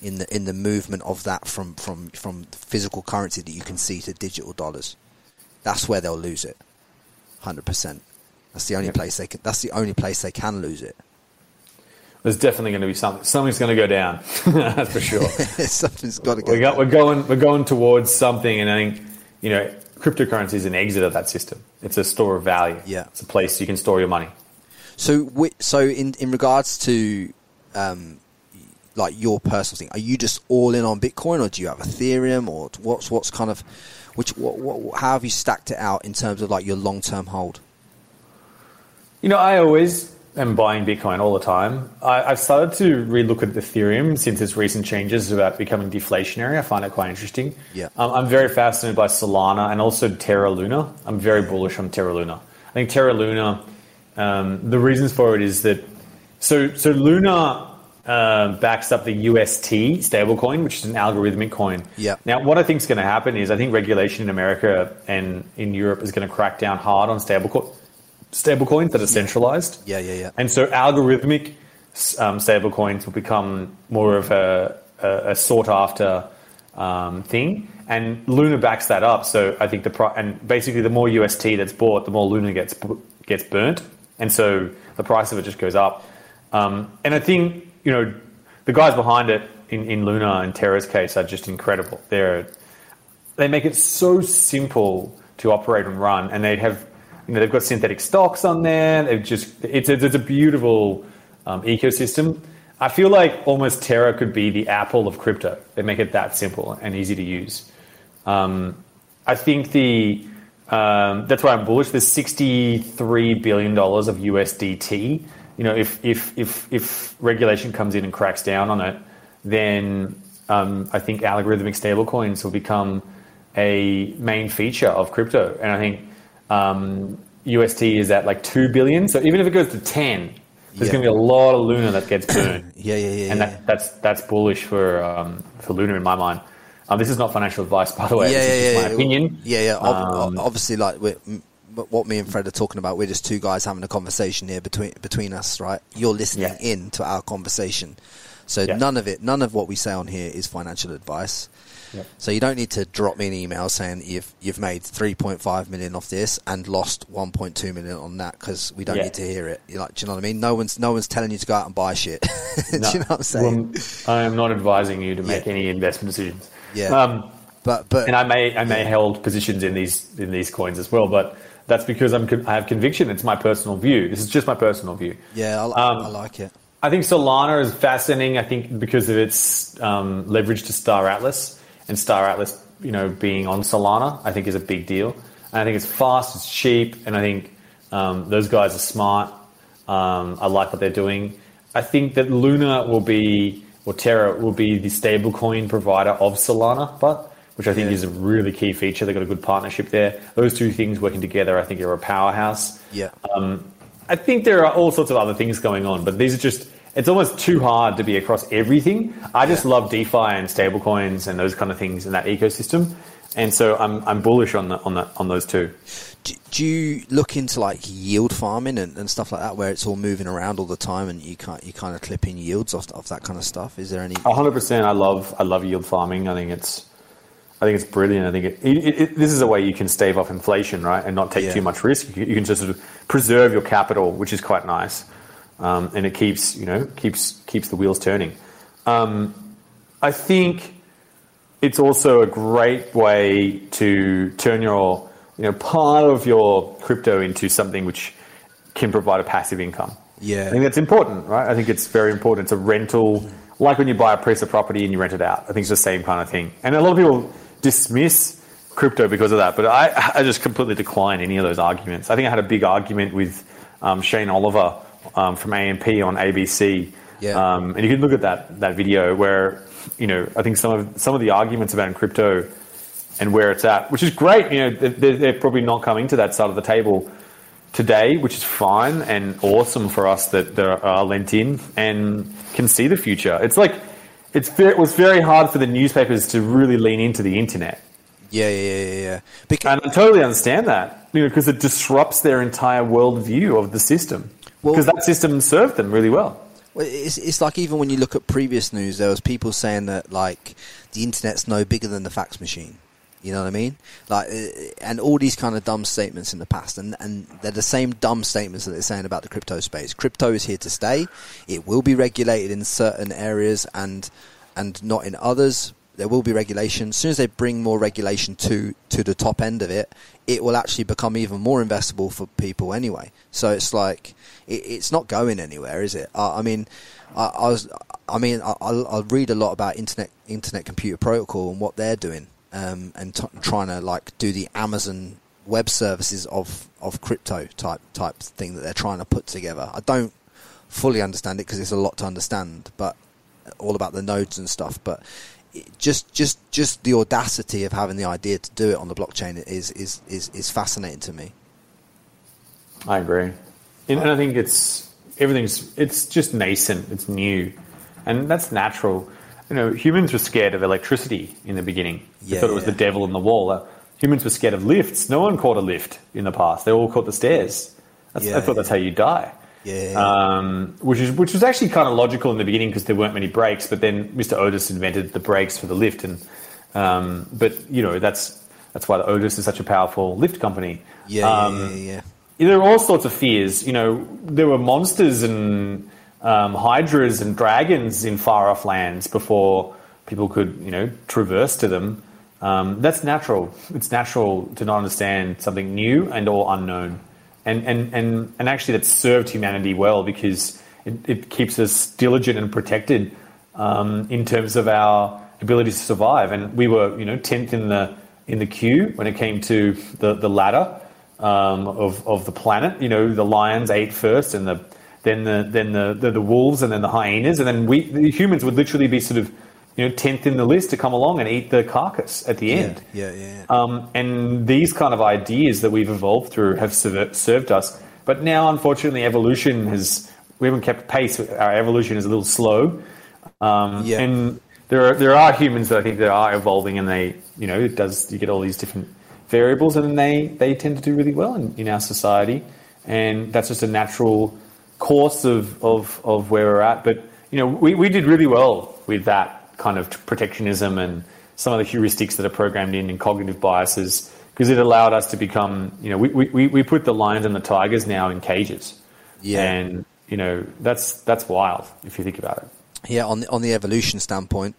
in the in the movement of that from from from physical currency that you can see to digital dollars. That's where they'll lose it, hundred percent. That's the only Yep. place they can. That's the only place they can lose it. There's definitely going to be something. Something's going to go down. That's for sure. Something's got to go. we got, down. we're going we're going towards something, and I think you know cryptocurrency is an exit of that system. It's a store of value. Yeah. it's a place you can store your money. So, so in in regards to um, like your personal thing, are you just all in on Bitcoin, or do you have Ethereum, or what's what's kind of which what, what how have you stacked it out in terms of like your long term hold? You know, I always am buying Bitcoin all the time. I, I've started to relook at Ethereum since its recent changes about becoming deflationary. I find it quite interesting. Yeah. Um, I'm very fascinated by Solana and also Terra Luna. I'm very bullish on Terra Luna. I think Terra Luna, um, the reasons for it is that so so Luna um, backs up the UST stablecoin, which is an algorithmic coin. Yeah. Now, what I think is going to happen is I think regulation in America and in Europe is going to crack down hard on stablecoin stablecoins that are centralized. Yeah, yeah, yeah. And so algorithmic um, stablecoins will become more of a, a, a sought after um, thing. And Luna backs that up. So I think the pri- and basically the more UST that's bought, the more Luna gets gets burnt, and so the price of it just goes up. Um, and I think you know the guys behind it in, in Luna and Terra's case are just incredible. They're they make it so simple to operate and run, and they have, you know, they've got synthetic stocks on there. They've just, it's a, it's a beautiful um, ecosystem. I feel like almost Terra could be the Apple of crypto. They make it that simple and easy to use. Um, I think the um, that's why I'm bullish. There's 63 billion dollars of USDT. You know, if if if if regulation comes in and cracks down on it, then um, I think algorithmic stablecoins will become a main feature of crypto. And I think um, UST is at like two billion. So even if it goes to ten, there's Yeah. going to be a lot of Luna that gets burned. Yeah, yeah, yeah, And yeah. that, that's that's bullish for um, for Luna in my mind. Um, this is not financial advice, by the way. yeah, this yeah, just yeah, my opinion. Yeah, yeah. Um, obviously, like what me and Fred are talking about, we're just two guys having a conversation here between between us, right? You're listening Yeah. in to our conversation, so Yeah. none of it, none of what we say on here is financial advice. Yeah. So you don't need to drop me an email saying you've you've made 3.5 million off this and lost 1.2 million on that because we don't need to hear it. You're like, do you know what I mean? No one's no one's telling you to go out and buy shit. do you know what I'm saying? well, I am not advising you to make any investment decisions. Yeah. Um, but but and I may I may hold positions in these in these coins as well, but that's because I'm I have conviction. It's my personal view. This is just my personal view. yeah, I, um, I like it. I think Solana is fascinating. I think because of its um, leverage to Star Atlas and Star Atlas, you know, being on Solana, I think is a big deal. And I think it's fast, it's cheap, and I think um, those guys are smart. Um, I like what they're doing. I think that Luna will be, or Terra will be the stablecoin provider of Solana, but which I think Yeah. is a really key feature. They've got a good partnership there. Those two things working together, I think, are a powerhouse. Yeah. Um, I think there are all sorts of other things going on, but these are just, it's almost too hard to be across everything. I just love DeFi and stablecoins and those kind of things in that ecosystem. And so I'm, I'm bullish on, the, on, that on those two. Do, do you look into like yield farming and, and stuff like that where it's all moving around all the time and you can't you kind of clip in yields off, off that kind of stuff is there any hundred percent. I love I love yield farming. I think it's I think it's brilliant. I think it, it, it, this is a way you can stave off inflation, right, and not take Yeah. too much risk. You, can- you can just sort of preserve your capital, which is quite nice, um, and it keeps you know keeps keeps the wheels turning. Um, I think it's also a great way to turn your you know part of your crypto into something which can provide a passive income. Yeah. I think that's important, right? I think it's very important. It's a rental, like when you buy a piece of property and you rent it out. I think it's the same kind of thing. And a lot of people dismiss crypto because of that, but I, I just completely decline any of those arguments. I think I had a big argument with um, Shane Oliver um, from AMP on ABC. Yeah. Um, and you can look at that that video where you know I think some of some of the arguments about crypto and where it's at, which is great. You know, they're, they're probably not coming to that side of the table today, which is fine and awesome for us that, that are lent in and can see the future. It's like it's very, it was very hard for the newspapers to really lean into the internet. Yeah, yeah, yeah, yeah. Because, And I totally understand that, you know, because it disrupts their entire worldview of the system. Well- because that system served them really well. Well, it's, it's like even when you look at previous news, there was people saying that like the internet's no bigger than the fax machine. You know what I mean? Like, uh, and all these kind of dumb statements in the past, and and they're the same dumb statements that they're saying about the crypto space. Crypto is here to stay. It will be regulated in certain areas and and not in others. There will be regulation. As soon as they bring more regulation to to the top end of it, it will actually become even more investable for people anyway. So it's like it, it's not going anywhere, is it? Uh, I mean, I, I was, I mean, I, I'll read a lot about internet internet computer protocol and what they're doing, um, and t- trying to like do the Amazon web services of of crypto type type thing that they're trying to put together. I don't fully understand it because it's a lot to understand, but all about the nodes and stuff. But just just just the audacity of having the idea to do it on the blockchain is is is, is fascinating to me. I agree, and I think it's everything's it's just nascent, it's new, and that's natural. You know, humans were scared of electricity in the beginning. They Yeah, thought it was yeah. the devil in the wall. Uh, humans were scared of lifts. No one caught a lift in the past. They all caught the stairs. That's, Yeah, I thought that's how you die. Yeah. Um, which is which was actually kind of logical in the beginning because there weren't many brakes. But then Mr. Otis invented the brakes for the lift, and um, but you know that's that's why the Otis is such a powerful lift company. Yeah, Um, yeah, yeah, yeah. there were all sorts of fears. You know, there were monsters and um, hydras and dragons in far off lands before people could, you know, traverse to them. Um, that's natural. It's natural to not understand something new and or unknown, and and and and actually that's served humanity well because it, it keeps us diligent and protected um, in terms of our ability to survive. And we were, you know, tenth in the in the queue when it came to the the ladder um, of of the planet. You know, the lions ate first, and the then the then the, the the wolves, and then the hyenas, and then we the humans would literally be sort of you know tenth in the list to come along and eat the carcass at the end. Yeah, yeah, yeah. Um, and these kind of ideas that we've evolved through have serv- served us. But now, unfortunately, evolution has we haven't kept pace. Our evolution is a little slow. Um, Yeah. And there are there are humans that I think that are evolving, and they you know it does you get all these different variables, and they they tend to do really well in, in our society, and that's just a natural course of, of, of where we're at. But you know we, we did really well with that kind of protectionism and some of the heuristics that are programmed in and cognitive biases because it allowed us to become you know we, we, we put the lions and the tigers now in cages Yeah. and you know that's that's wild if you think about it Yeah, on the, on the evolution standpoint,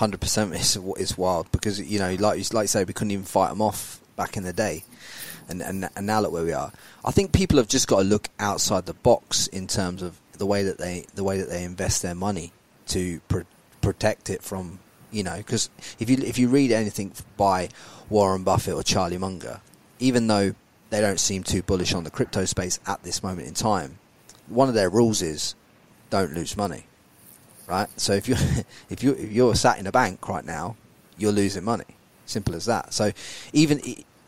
hundred percent is is wild because you know, like you like you say, we couldn't even fight them off back in the day, and and and now look where we are. I think people have just got to look outside the box in terms of the way that they the way that they invest their money to pr- protect it from you know because if you if you read anything by Warren Buffett or Charlie Munger, even though they don't seem too bullish on the crypto space at this moment in time, one of their rules is don't lose money right? So if you if you if you're sat in a bank right now, you're losing money. Simple as that. So even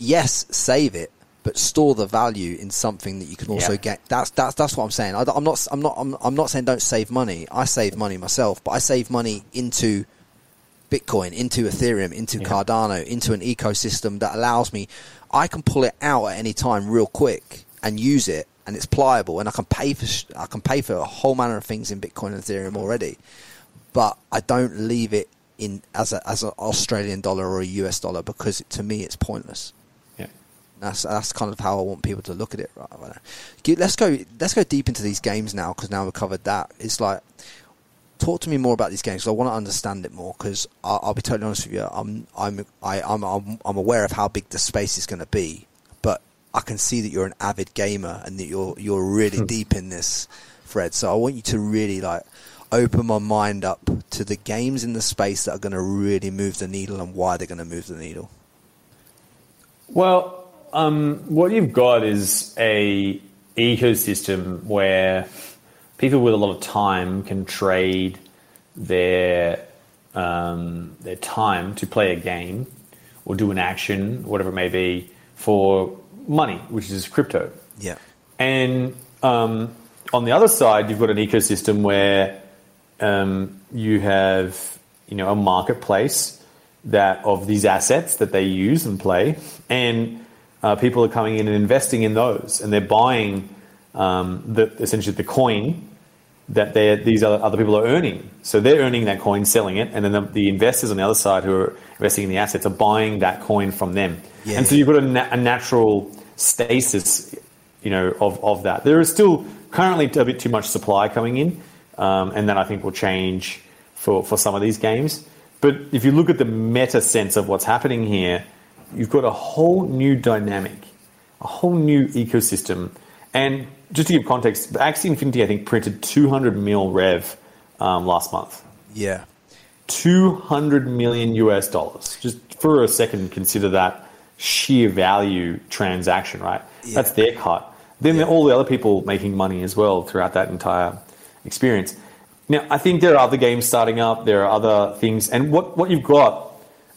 yes, save it, but store the value in something that you can also Yeah. get. That's that's that's what I'm saying. I, am not I'm not I'm, I'm not saying don't save money. I save money myself, but I save money into Bitcoin, into Ethereum, into Yeah. Cardano, into an ecosystem that allows me. I can pull it out at any time real quick and use it, and it's pliable, and I can pay for I can pay for a whole manner of things in Bitcoin and Ethereum already, but I don't leave it in as a as an Australian dollar or a US dollar because to me it's pointless. Yeah That's that's kind of how I want people to look at it. Right, right. Let's go. Let's go deep into these games now because now we've covered that. It's like talk to me more about these games. 'cause I want to understand it more because I'll, I'll be totally honest with you. I'm I'm I, I'm I'm I'm aware of how big the space is going to be, but I can see that you're an avid gamer and that you're you're really hmm. deep in this. Fred. So I want you to really like open my mind up to the games in the space that are going to really move the needle and why they're going to move the needle. Well, um, what you've got is a ecosystem where people with a lot of time can trade their um, their time to play a game or do an action, whatever it may be, for money, which is crypto. Yeah. And um, on the other side, you've got an ecosystem where um, you have you know a marketplace that of these assets that they use and play, and uh, people are coming in and investing in those, and they're buying um, the, essentially the coin that these other, other people are earning. So they're earning that coin, selling it, and then the, the, investors on the other side who are investing in the assets are buying that coin from them. Yeah, and so you've got a, na- a, natural stasis, you know, of, of that. There is still currently a bit too much supply coming in, um, and that I think will change for, for some of these games. But if you look at the meta sense of what's happening here, you've got a whole new dynamic, a whole new ecosystem. And just to give context, Axie Infinity, I think, printed 200 mil rev um, last month. Yeah. 200 million US dollars. Just for a second, consider that sheer value transaction, right? Yeah. That's their cut. Then yeah. all the other people making money as well throughout that entire experience. Now, I think there are other games starting up, there are other things, and what, what you've got,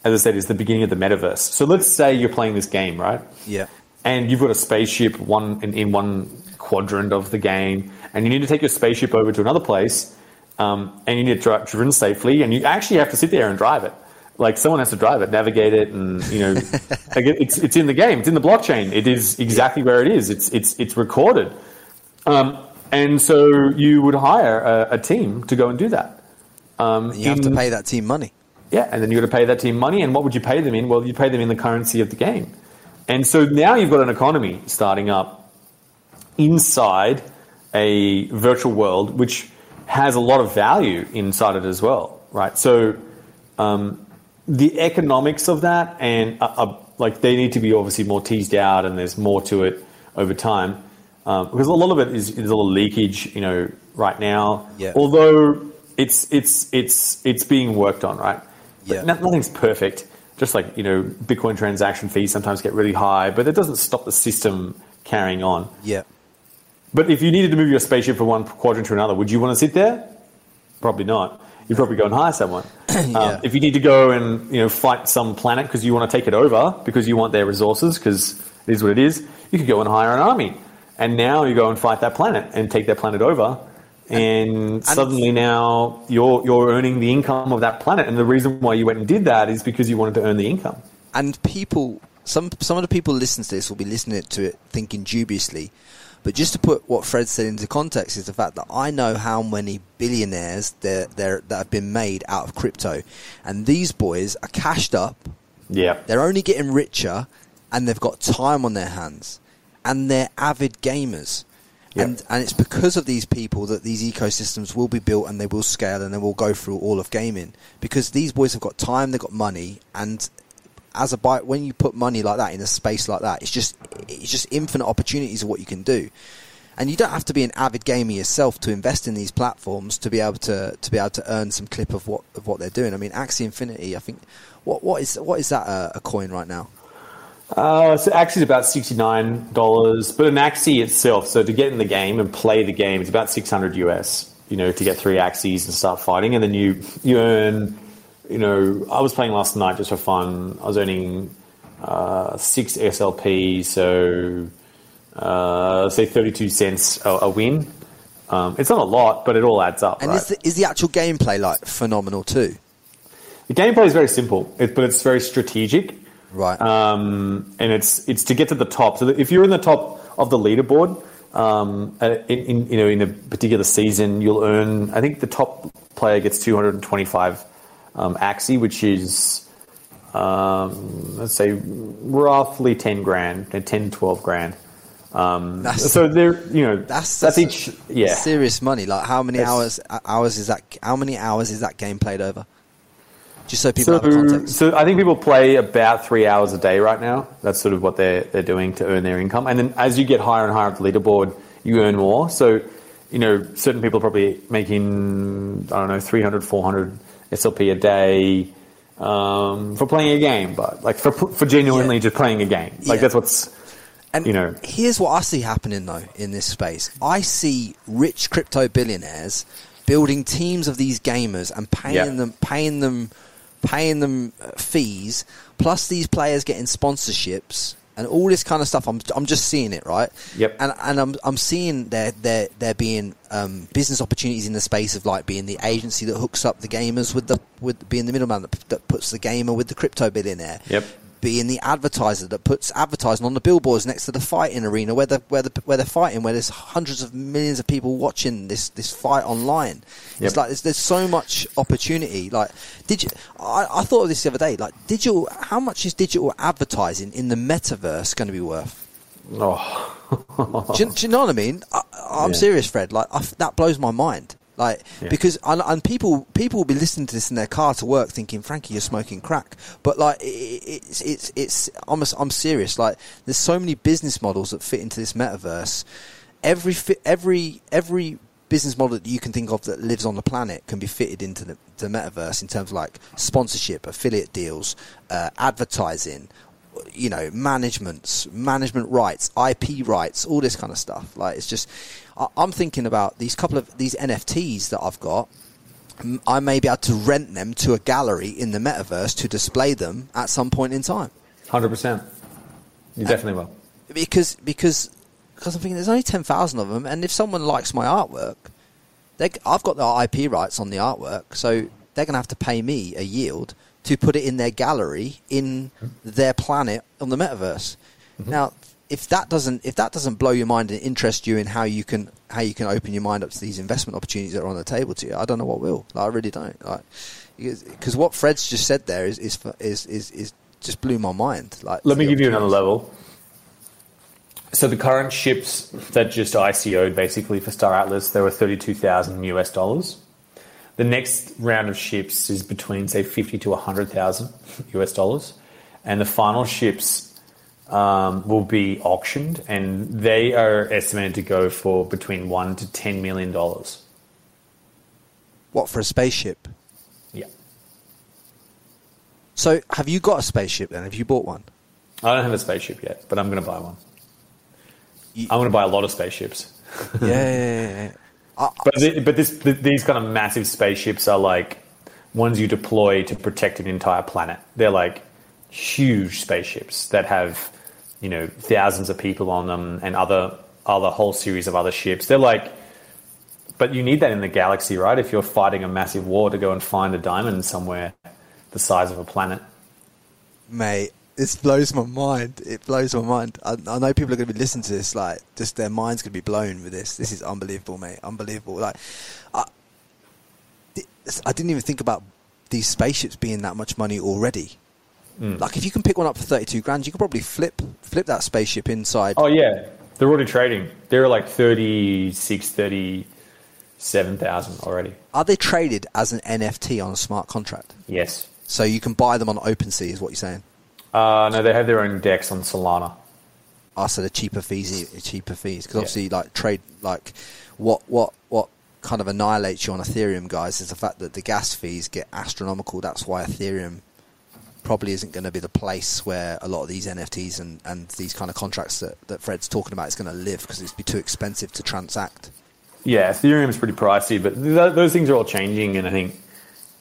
as I said, is the beginning of the metaverse. So let's say you're playing this game, right? Yeah. And you've got a spaceship one in, in one quadrant of the game, and you need to take your spaceship over to another place, um, and you need to drive driven safely, and you actually have to sit there and drive it. Like someone has to drive it, navigate it, and you know, like it's it's in the game, it's in the blockchain. It is exactly where it is. It's it's it's recorded, um, and so you would hire a, a, team to go and do that. Um, you have in, to pay that team money. Yeah, and then you got to pay that team money, and what would you pay them in? Well, you pay them in the currency of the game, and so now you've got an economy starting up inside a virtual world, which has a lot of value inside it as well, right? So um, the economics of that and uh, uh, like they need to be obviously more teased out, and there's more to it over time um, because a lot of it is, is a little leakage, you know, right now. Yeah. Although it's it's it's it's being worked on, right? Yeah. nothing's perfect. Just like you know, Bitcoin transaction fees sometimes get really high, but it doesn't stop the system carrying on. Yeah. But if you needed to move your spaceship from one quadrant to another, would you want to sit there? Probably not. You'd probably go and hire someone. yeah. um, if you need to go and you know fight some planet because you want to take it over because you want their resources because it is what it is, you could go and hire an army. And now you go and fight that planet and take that planet over. And, and suddenly now you're you're earning the income of that planet. And the reason why you went and did that is because you wanted to earn the income. And people some some of the people listening to this will be listening to it thinking dubiously. But just to put what Fred said into context is the fact that I know how many billionaires there there that have been made out of crypto, and these boys are cashed up. Yeah, they're only getting richer, and they've got time on their hands and they're avid gamers. Yep. And, and it's because of these people that these ecosystems will be built and they will scale and they will go through all of gaming because these boys have got time, they've got money, and as a bite, when you put money like that in a space like that, it's just it's just infinite opportunities of what you can do. And you don't have to be an avid gamer yourself to invest in these platforms to be able to to be able to earn some clip of what of what they're doing. I mean, Axie Infinity, I think what what is what is that a, a coin right now? Uh, so Axie is about sixty-nine dollars, but an Axie itself, so to get in the game and play the game, it's about six hundred US. You know, to get three Axies and start fighting, and then you you earn. You know, I was playing last night just for fun. I was earning uh, six SLP, so uh, say thirty-two cents a, a win. Um, it's not a lot, but it all adds up. And right? is, the, is the actual gameplay like phenomenal too? The gameplay is very simple, it, but it's very strategic. Right. Um, and it's it's to get to the top. So if you're in the top of the leaderboard, um, in, in, you know in a particular season, you'll earn. I think the top player gets 225 um, Axie, which is um, let's say roughly 10 grand, 10 12 grand. Um, that's, so there, you know, that's, that's, that's each, yeah, serious money. Like how many hours hours is that? How many hours is that game played over? Just so people so, have context. So I think people play about three hours a day right now. That's sort of what they're they're doing to earn their income. And then as you get higher and higher up the leaderboard, you earn more. So you know, certain people are probably making, I don't know, 300, 400 SLP a day um, for playing a game, but like for, for genuinely Yeah. just playing a game. Like Yeah. that's what's, And you know. here's what I see happening though in this space. I see rich crypto billionaires building teams of these gamers and paying Yeah. them, paying them, paying them uh, fees. Plus, these players getting sponsorships and all this kind of stuff. I'm, I'm just seeing it right. Yep. And and I'm I'm seeing there there there being um, business opportunities in the space of like being the agency that hooks up the gamers with the with being the middleman that, that puts the gamer with the crypto billionaire Yep. Being the advertiser that puts advertising on the billboards next to the fighting arena where the where the where they're fighting, where there's hundreds of millions of people watching this this fight online. Yep. It's like there's, there's so much opportunity. Like, did you? I, I thought of this the other day. Like, digital. How much is digital advertising in the metaverse going to be worth? Oh, do, you, do you know what I mean? I, I'm Yeah. serious, Fred. Like I, that blows my mind. Like Yeah. because and, and people people will be listening to this in their car to work, thinking, "Frankie, you're smoking crack." But like it, it's it's it's I'm I'm serious. Like there's so many business models that fit into this metaverse. Every every every business model that you can think of that lives on the planet can be fitted into the, the metaverse in terms of like sponsorship, affiliate deals, uh, advertising, you know, managements, management rights, IP rights, all this kind of stuff. Like it's just, I'm thinking about these couple of these NFTs that I've got. I may be able to rent them to a gallery in the metaverse to display them at some point in time. 100%. You definitely will. Because because because I'm thinking there's only ten thousand of them, and if someone likes my artwork, they, I've got the IP rights on the artwork, so they're going to have to pay me a yield to put it in their gallery in mm-hmm. their planet on the metaverse. Mm-hmm. Now, if that doesn't if that doesn't blow your mind and interest you in how you can how you can open your mind up to these investment opportunities that are on the table to you, I don't know what will. Like, I really don't. Like, because what Fred's just said there is is is is, is just blew my mind. Like, Let me give you another level. So the current ships that just ICO'd basically for Star Atlas, there were 32,000 US dollars. The next round of ships is between say 50 to 100,000 US dollars. And the final ships um, will be auctioned and they are estimated to go for between 1 to 10 million dollars. What for a spaceship? Yeah. So, have you got a spaceship then? Have you bought one? I don't have a spaceship yet, but I'm going to buy one. You- I'm going to buy a lot of spaceships. yeah, yeah, yeah. I, But, the, but this, th these kind of massive spaceships are like ones you deploy to protect an entire planet. They're like huge spaceships that have, you know, thousands of people on them and other other whole series of other ships. They're like, but you need that in the galaxy, right? If you're fighting a massive war to go and find a diamond somewhere the size of a planet. mate, this blows my mind. It blows my mind. I, I know people are going to be listening to this, like, just their minds going to be blown with this. This is unbelievable, mate. Unbelievable. Like, I, I didn't even think about these spaceships being that much money already. Like, if you can pick one up for thirty-two grand, you could probably flip flip that spaceship inside. Oh yeah, they're already trading. They're like 36, 37,000 already. Are they traded as an NFT on a smart contract? Yes. So you can buy them on OpenSea, is what you're saying? Uh, no, they have their own decks on Solana. I said a cheaper fees, cheaper fees, because Yeah. obviously, like trade, like what what what kind of annihilates you on Ethereum, guys, is the fact that the gas fees get astronomical. That's why Ethereum probably isn't going to be the place where a lot of these NFTs and, and these kind of contracts that, that Fred's talking about is going to live because it's be too expensive to transact. Yeah, Ethereum is pretty pricey, but th- those things are all changing, and I think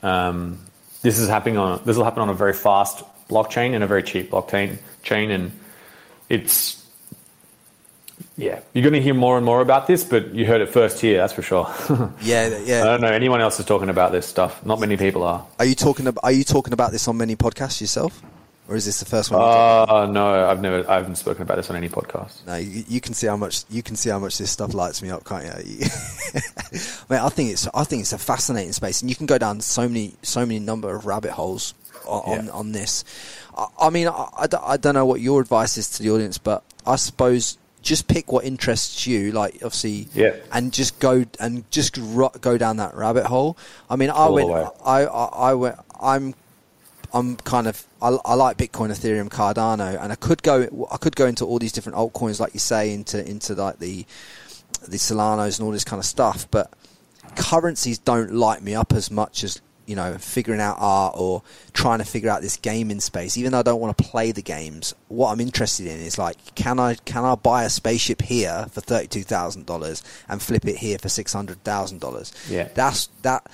um, this is happening on this will happen on a very fast blockchain and a very cheap blockchain chain, and it's yeah, you're going to hear more and more about this, but you heard it first here, that's for sure. Yeah, yeah. I don't know anyone else is talking about this stuff. Not many people are. Are you talking about Are you talking about this on many podcasts yourself, or is this the first one? Uh, no, I've never, I haven't spoken about this on any podcast. No, you, you can see how much you can see how much this stuff lights me up, can't you? Mate, I think it's I think it's a fascinating space, and you can go down so many so many number of rabbit holes on on, Yeah. on this. I, I mean, I, I I don't know what your advice is to the audience, but I suppose just pick what interests you. Like obviously, Yeah. and just go and just ro- go down that rabbit hole. I mean, I All went. I, I, I went, I'm I'm kind of I, I like Bitcoin, Ethereum, Cardano, and I could go I could go into all these different altcoins, like you say, into into like the the Solanos and all this kind of stuff, but currencies don't light me up as much as you know figuring out art or trying to figure out this gaming space. Even though I don't want to play the games, what I'm interested in is like, can I can I buy a spaceship here for thirty two thousand dollars and flip it here for six hundred thousand dollars? Yeah. that's that.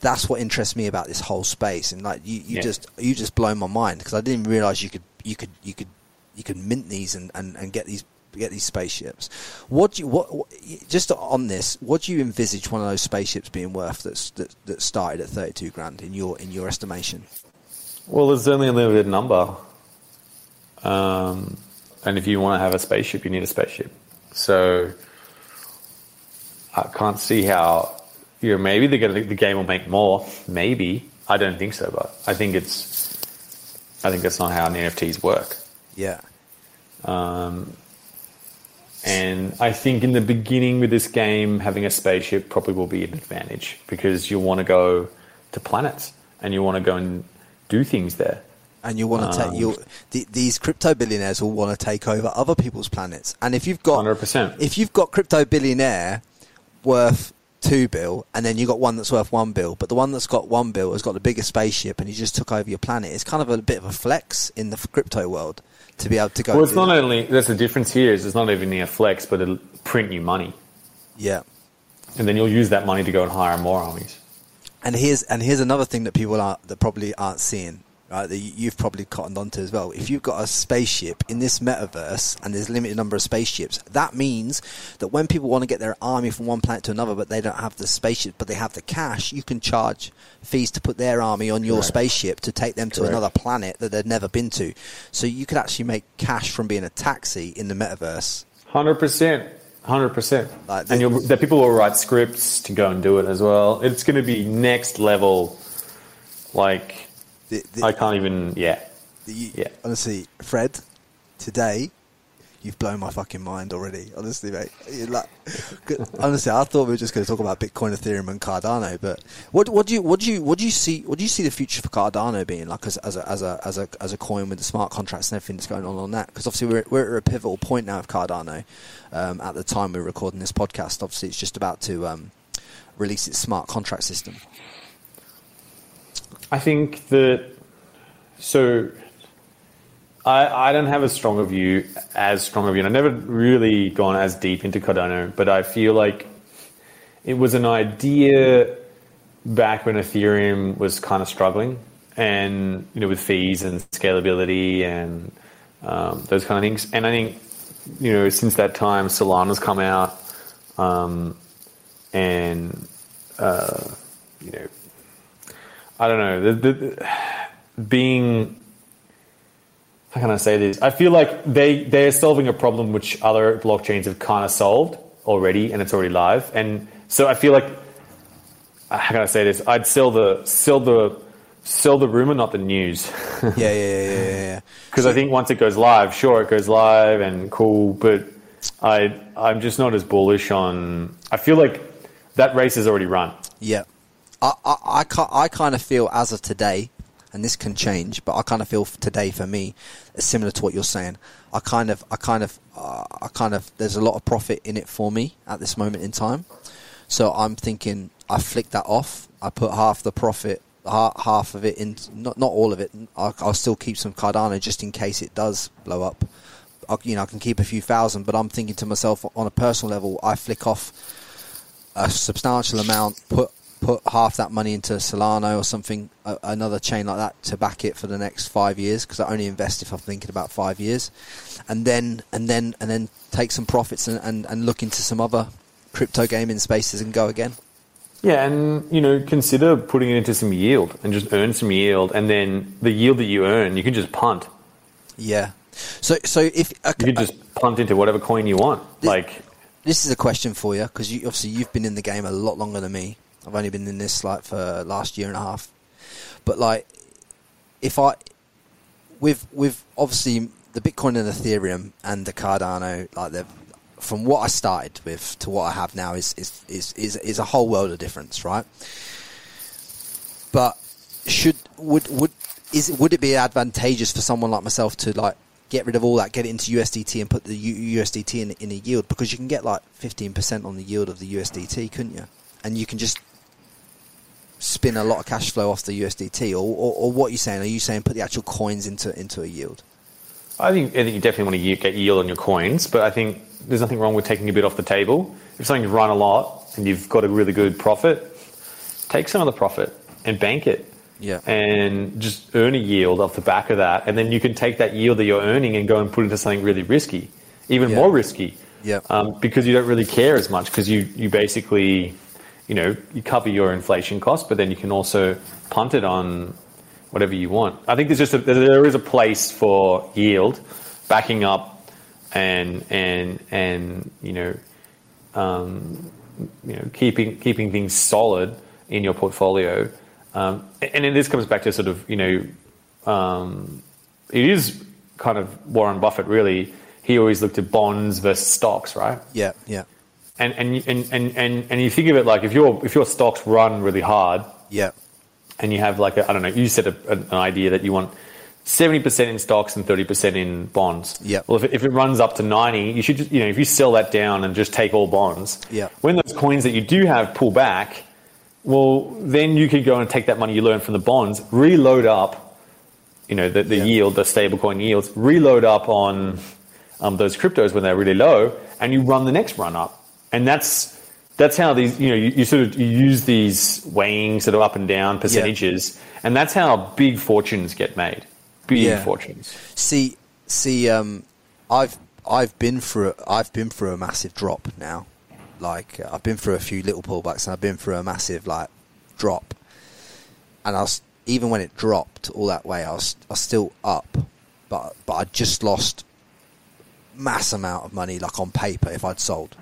That's what interests me about this whole space, and like you, you Yeah. just you just blow my mind because I didn't realize you could you could you could you could mint these and, and, and get these get these spaceships. What do you what, what just on this? What do you envisage one of those spaceships being worth that's, that that started at thirty two grand in your in your estimation? Well, there's only a limited number. Um, and if you want to have a spaceship, you need a spaceship. So I can't see how, you know, maybe they're gonna, the game will make more. Maybe. I don't think so, but I think it's, I think that's not how NFTs work. Yeah, And I think in the beginning with this game, having a spaceship probably will be an advantage because you'll want to go to planets and you want to go and do things there. and you want to Um, take you the, these crypto billionaires will want to take over other people's planets. And if you've got 100%. if you've got crypto billionaire worth two bill, and then you got one that's worth one bill, but the one that's got one bill has got the biggest spaceship, and he just took over your planet. It's kind of a bit of a flex in the crypto world to be able to go. Well, it's not that. only that's the difference here is it's not even near flex, but it'll print you money, yeah. and then you'll use that money to go and hire more armies. And here's and here's another thing that people are that probably aren't seeing, right? That you- you've probably cottoned onto as well. If you've got a spaceship in this metaverse and there's a limited number of spaceships, that means that when people want to get their army from one planet to another, but they don't have the spaceship, but they have the cash, you can charge fees to put their army on your Correct. spaceship to take them to Correct. another planet that they've never been to. So you could actually make cash from being a taxi in the metaverse. Hundred percent, hundred percent. Like And you'll, the people will write scripts to go and do it as well. It's going to be next level. Like The, the, I can't even. Yeah, You, Yeah. Honestly, Fred, today you've blown my fucking mind already. Honestly, mate. Like, honestly, I thought we were just going to talk about Bitcoin, Ethereum, and Cardano. But what what do you what do you what do you see what do you see the future for Cardano being like as, as a as a as a as a coin with the smart contracts and everything that's going on on that? Because obviously we're we're at a pivotal point now of Cardano. Um, at the time we're recording this podcast, obviously it's just about to um, release its smart contract system. I think that. So. I, I don't have a stronger view, as strong a view. And I've never really gone as deep into Cardano, but I feel like it was an idea back when Ethereum was kind of struggling, and you know, with fees and scalability and um, those kind of things. And I think you know, since that time, Solana's come out, um, and uh, you know, I don't know, the, the, the, being how can I say this? I feel like they they're solving a problem which other blockchains have kind of solved already, and it's already live. And so I feel like uh, how can I say this? I'd sell the sell the sell the rumor, not the news, yeah, yeah, yeah, yeah, yeah, yeah. because I think once it goes live, sure, it goes live and cool, but I I'm just not as bullish on. I feel like that race is already run. Yeah, I, I, I, I kind of feel as of today, and this can change, but I kind of feel today for me, is similar to what you're saying. I kind of, I kind of, uh, I kind of, there's a lot of profit in it for me at this moment in time. So I'm thinking I flick that off. I put half the profit, ha- half of it in, not not all of it. I'll, I'll still keep some Cardano just in case it does blow up. I, you know, I can keep a few thousand, but I'm thinking to myself on a personal level, I flick off a substantial amount, put put half that money into Solana or something, a, another chain like that to back it for the next five years because I only invest if I'm thinking about five years, and then and then and then take some profits and, and, and look into some other crypto gaming spaces and go again. Yeah, and you know, consider putting it into some yield and just earn some yield, and then the yield that you earn, you can just punt. Yeah. So so if uh, You okay, can just punt into whatever coin you want. This- Like, this is a question for you because you, obviously you've been in the game a lot longer than me. I've only been in this like for last year and a half. But like, if I with with obviously the Bitcoin and Ethereum and the Cardano, like the from what I started with to what I have now is is is is, is a whole world of difference, right? But should would would is would it be advantageous for someone like myself to like get rid of all that, get it into USDT, and put the U- USDT in, in a yield because you can get like fifteen percent on the yield of the USDT, couldn't you? And you can just spin a lot of cash flow off the USDT, or, or, or what are you saying? Are you saying put the actual coins into into a yield? I think, I think you definitely want to get yield on your coins, but I think there's nothing wrong with taking a bit off the table. If something's run a lot and you've got a really good profit, take some of the profit and bank it. Yeah. And just earn a yield off the back of that. And then you can take that yield that you're earning and go and put into something really risky, even Yeah. more risky. Yeah. Um, because you don't really care as much because you, you basically, you know, you cover your inflation cost, but then you can also punt it on whatever you want. I think there's just a, there is a place for yield, backing up, and and and you know, um, you know, keeping keeping things solid in your portfolio. Um, and then this comes back to sort of you know, um, it is kind of Warren Buffett really. He always looked at bonds versus stocks, right? Yeah, yeah, And and and and and, and you think of it like if your if your stocks run really hard, yeah, and you have like I don't know, you set a, an idea that you want seventy percent in stocks and thirty percent in bonds. Yep. Well, if it, if it runs up to ninety, you should just you know if you sell that down and just take all bonds. Yep. When those coins that you do have pull back, well, then you could go and take that money you learned from the bonds, reload up, you know, the, the Yeah. yield, the stablecoin yields, reload up on um, those cryptos when they're really low, and you run the next run up, and that's that's how these you know you, you sort of you use these weighing sort of up and down percentages, and that's how big fortunes get made. Big Yeah. fortunes. See, see, um, I've I've been through a, I've been through a massive drop now. Like uh, I've been through a few little pullbacks, and I've been through a massive like drop. And I was even when it dropped all that way, I was I was still up, but but I just lost mass amount of money like on paper if I'd sold.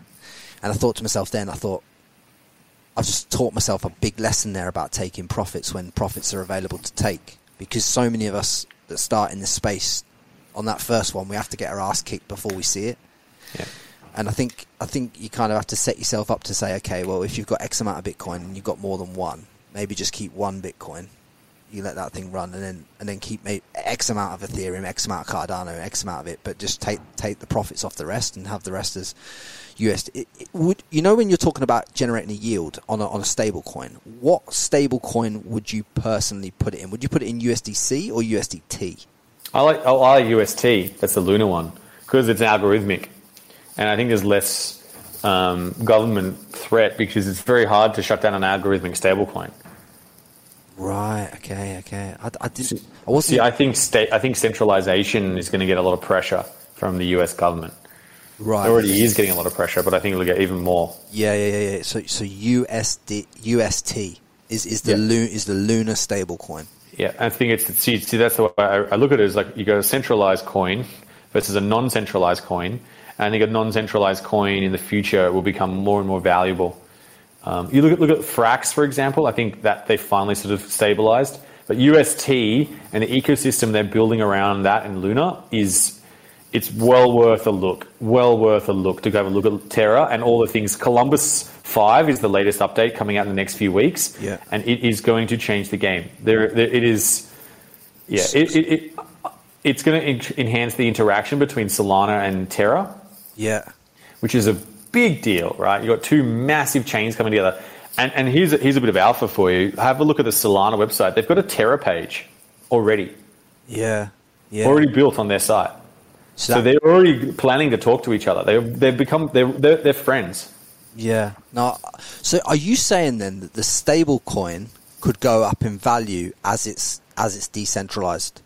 And I thought to myself then, I thought I've just taught myself a big lesson there about taking profits when profits are available to take. Because so many of us that start in this space, on that first one, we have to get our ass kicked before we see it. Yeah. And I think I think you kind of have to set yourself up to say, okay, well, if you've got X amount of Bitcoin and you've got more than one, maybe just keep one Bitcoin. You let that thing run, and then and then keep X amount of Ethereum, X amount of Cardano, X amount of it, but just take take the profits off the rest and have the rest as USD. It, it would you know when you're talking about generating a yield on a, on a stable coin? What stable coin would you personally put it in? Would you put it in USDC or USDT? I like oh, I like UST. That's the Luna one because it's algorithmic, and I think there's less um, government threat because it's very hard to shut down an algorithmic stablecoin. Right. Okay. Okay. I, I didn't. I wasn't. See, I think state, I think centralization is going to get a lot of pressure from the U.S. government. Right. It already is getting a lot of pressure, but I think it'll get even more. Yeah, yeah, yeah, yeah. So, so USD, UST is is the Yeah. Lu- is the Luna stable coin. Yeah, I think it's see, see that's the way I, I look at it is like you got a centralized coin versus a non-centralized coin, and I think a non-centralized coin in the future will become more and more valuable. Um, you look at look at Frax for example. I think that they finally sort of stabilized, but UST and the ecosystem they're building around that and Luna is it's well worth a look. Well worth a look to go have a look at Terra and all the things. Columbus Five is the latest update coming out in the next few weeks, Yeah. and it is going to change the game. There, there it is. Yeah, it, it, it it's going to enhance the interaction between Solana and Terra, Yeah. which is a big deal, right? You've got two massive chains coming together. And, and here's, a, here's a bit of alpha for you. Have a look at the Solana website. They've got a Terra page already, Yeah. Yeah. already built on their site. So that- they're already planning to talk to each other. They, they've become, they're, they're, they're friends. Yeah. No. So, are you saying then that the stable coin could go up in value as it's as it's decentralized?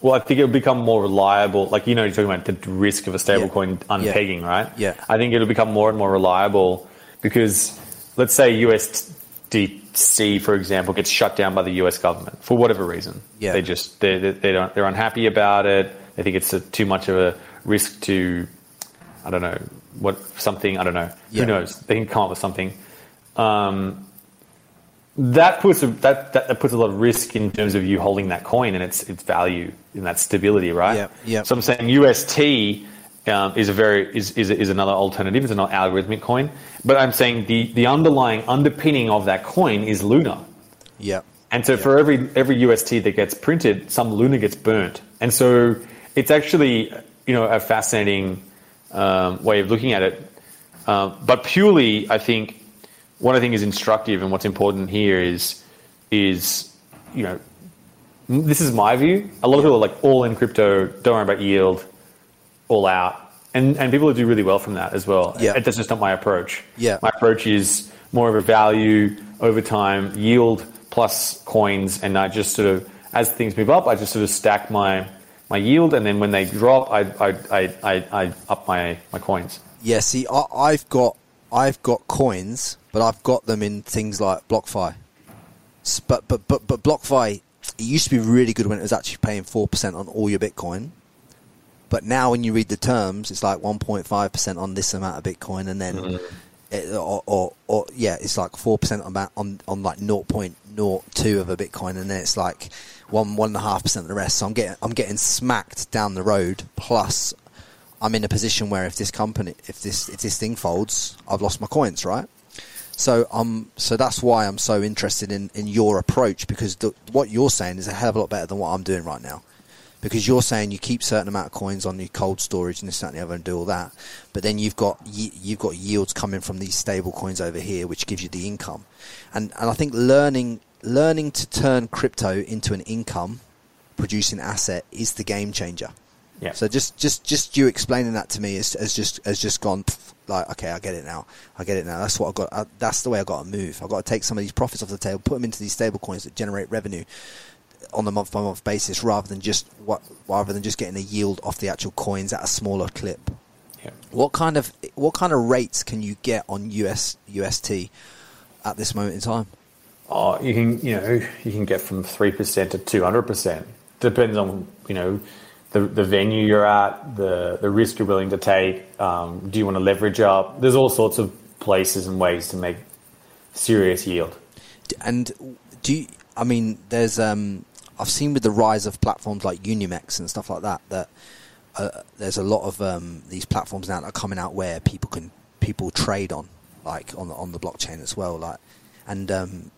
Well, I think it'll become more reliable. Like, you know, you're talking about the risk of a Yeah. stablecoin Yeah. unpegging, right? Yeah. I think it'll become more and more reliable because, let's say USDC, for example, gets shut down by the US government for whatever reason. Yeah. They just, they, they don't, they're unhappy about it. They think it's a, too much of a risk to, I don't know, what, something, I don't know. Yeah. Who knows? They can come up with something. Um, that puts a, that, that that puts a lot of risk in terms of you holding that coin and its its value in that stability, right? Yep, yep. So I'm saying UST um, is a very is, is is another alternative. It's an algorithmic coin, but I'm saying the the underlying underpinning of that coin is Luna. Yeah. And so for every every UST that gets printed, some Luna gets burnt. And so it's actually you know a fascinating um, way of looking at it. Um, but purely, I think one I think is instructive, and what's important here is is you know this is my view. A lot of people are like all in crypto, don't worry about yield, all out. And, and people do really well from that as well. Yeah. That's just not my approach. Yeah. My approach is more of a value over time, yield plus coins, and I just sort of, as things move up, I just sort of stack my my yield, and then when they drop, I I, I, I, I up my, my coins. Yeah, see, I, I've got I've got coins, but I've got them in things like BlockFi. But but but but BlockFi, it used to be really good when it was actually paying four percent on all your Bitcoin. But now, when you read the terms, it's like one point five percent on this amount of Bitcoin, and then mm-hmm. it, or, or or yeah, it's like four percent on on on like zero point zero two of a Bitcoin, and then it's like one one and a half percent of the rest. So I'm getting I'm getting smacked down the road. Plus, I'm in a position where if this company, if this if this thing folds, I've lost my coins, right? So um, so that's why I'm so interested in, in your approach because the, what you're saying is a hell of a lot better than what I'm doing right now. Because you're saying you keep certain amount of coins on your cold storage and this that and the other and do all that, but then you've got you've got yields coming from these stable coins over here, which gives you the income, and and I think learning learning to turn crypto into an income producing asset is the game changer. Yeah. So just just just you explaining that to me has, has just has just gone pff, like okay, I get it now. I get it now. That's what I got. I, that's the way I got to move. I got to take some of these profits off the table, put them into these stable coins that generate revenue on a month by month basis, rather than just what rather than just getting a yield off the actual coins at a smaller clip. Yeah. What kind of what kind of rates can you get on US UST at this moment in time? Oh, you can you know you can get from three percent to two hundred percent. Depends on you know the the venue you're at, the the risk you're willing to take. Um, do you want to leverage up? There's all sorts of places and ways to make serious yield. And do you, I mean there's um I've seen with the rise of platforms like Unimex and stuff like that that uh, there's a lot of um, these platforms now that are coming out where people can people trade on like on the on the blockchain as well like and um,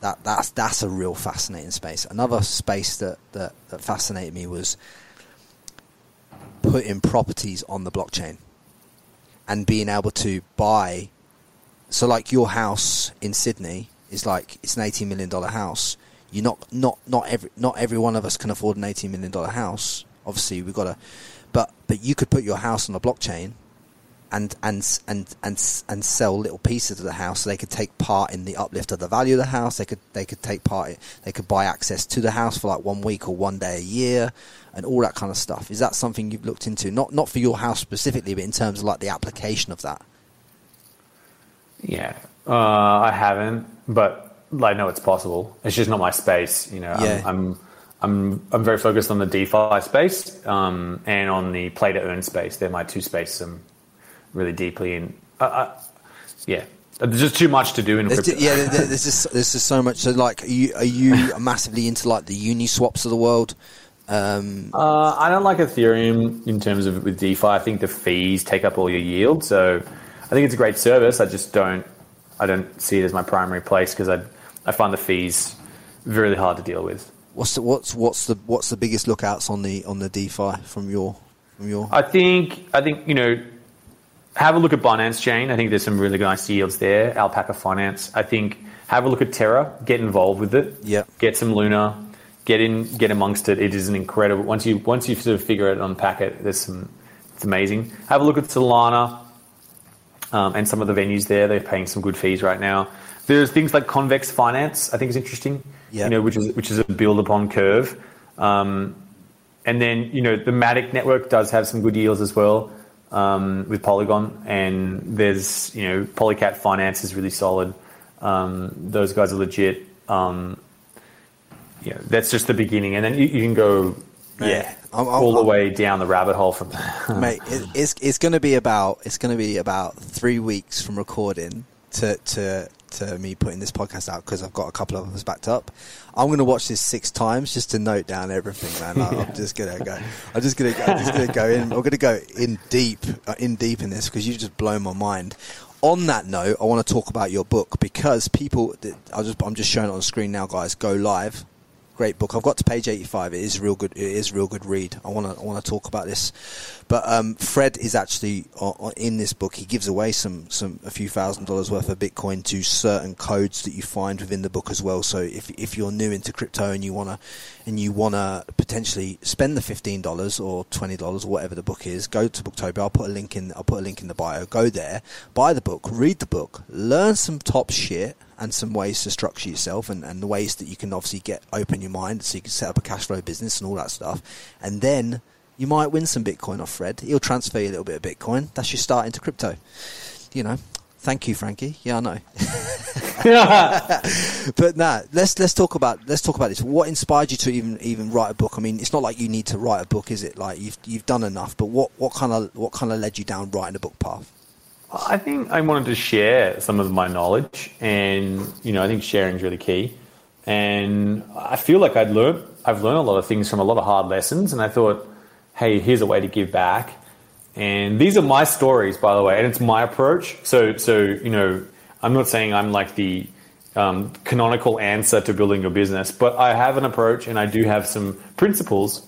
that that's that's a real fascinating space. Another space that that, that fascinated me was putting properties on the blockchain and being able to buy so like your house in Sydney is like it's an eighteen million dollar house. You not not not every not every one of us can afford an eighteen million dollar house. Obviously, we've got to, but but you could put your house on a blockchain, and and and and and sell little pieces of the house. So they could take part in the uplift of the value of the house. They could they could take part. They could buy access to the house for like one week or one day a year, and all that kind of stuff. Is that something you've looked into? Not not for your house specifically, but in terms of like the application of that. Yeah, uh, I haven't, but I know it's possible. It's just not my space. You know, Yeah. I'm, I'm I'm I'm very focused on the DeFi space um, and on the play to earn space. They're my two spaces I'm really deeply in. Uh, uh, yeah, there's just too much to do in There's crypto. ju- yeah, there- there- there's just there's just so much. So, like, are you are you massively into like the Uniswaps of the world? Um, Uh, I don't like Ethereum in terms of with DeFi. I think the fees take up all your yield. So I think it's a great service. I just don't I don't see it as my primary place because I I find the fees really hard to deal with. what's the, what's what's the what's the biggest lookouts on the on the DeFi from your from your? I think I think you know have a look at Binance Chain. I think there's some really nice yields there. Alpaca Finance. I think have a look at Terra. Get involved with it. Yeah. Get some Luna. Get in. Get amongst it. It is an incredible. Once you once you sort of figure it, unpack it. There's some. It's amazing. Have a look at Solana. Um, and some of the venues there, they're paying some good fees right now. There's things like Convex Finance. I think is interesting. Yeah. You know, which is which is a build upon curve. Um, and then, you know, the Matic network does have some good yields as well um, with Polygon. And there's, you know, Polycat Finance is really solid. Um, those guys are legit. Um, you know, that's just the beginning. And then you, you can go, yeah, I'm- I'm- all the I'm- way down the rabbit hole from there. Mate, it, it's it's going to be about it's going to be about three weeks from recording to to to me putting this podcast out because I've got a couple of us backed up. I'm going to watch this six times just to note down everything, man. Like, I'm just gonna go. I'm just gonna. Go, I'm just gonna go in. I'm gonna go in deep, uh, in deep in this because you've just blown my mind. On that note, I want to talk about your book because people. I just I'm just showing it on screen now, guys. Go live. Great book. I've got to page eighty-five. It is real good. It is real good read. I want to I want to talk about this, but um, Fred is actually uh, in this book. He gives away some some a few thousand dollars worth of Bitcoin to certain codes that you find within the book as well. So if if you're new into crypto and you wanna and you wanna potentially spend the fifteen dollars or twenty dollars or whatever the book is, go to Booktober. I'll put a link in. I'll put a link in the bio. Go there, buy the book, read the book, learn some top shit and some ways to structure yourself and, and the ways that you can obviously get open your mind so you can set up a cash flow business and all that stuff. And then you might win some Bitcoin off Fred. He'll transfer you a little bit of Bitcoin. That's your start into crypto. You know. Thank you, Frankie. Yeah, I know. but nah, let's let's talk about let's talk about this. What inspired you to even even write a book? I mean, it's not like you need to write a book, is it? Like you've you've done enough. But what what kind of what kind of led you down writing a book path? I think I wanted to share some of my knowledge, and you know, I think sharing is really key. And I feel like I'd learned, I've learned a lot of things from a lot of hard lessons, and I thought, hey, here's a way to give back. And these are my stories, by the way, and it's my approach. So, so you know, I'm not saying I'm like the um, canonical answer to building your business, but I have an approach, and I do have some principles.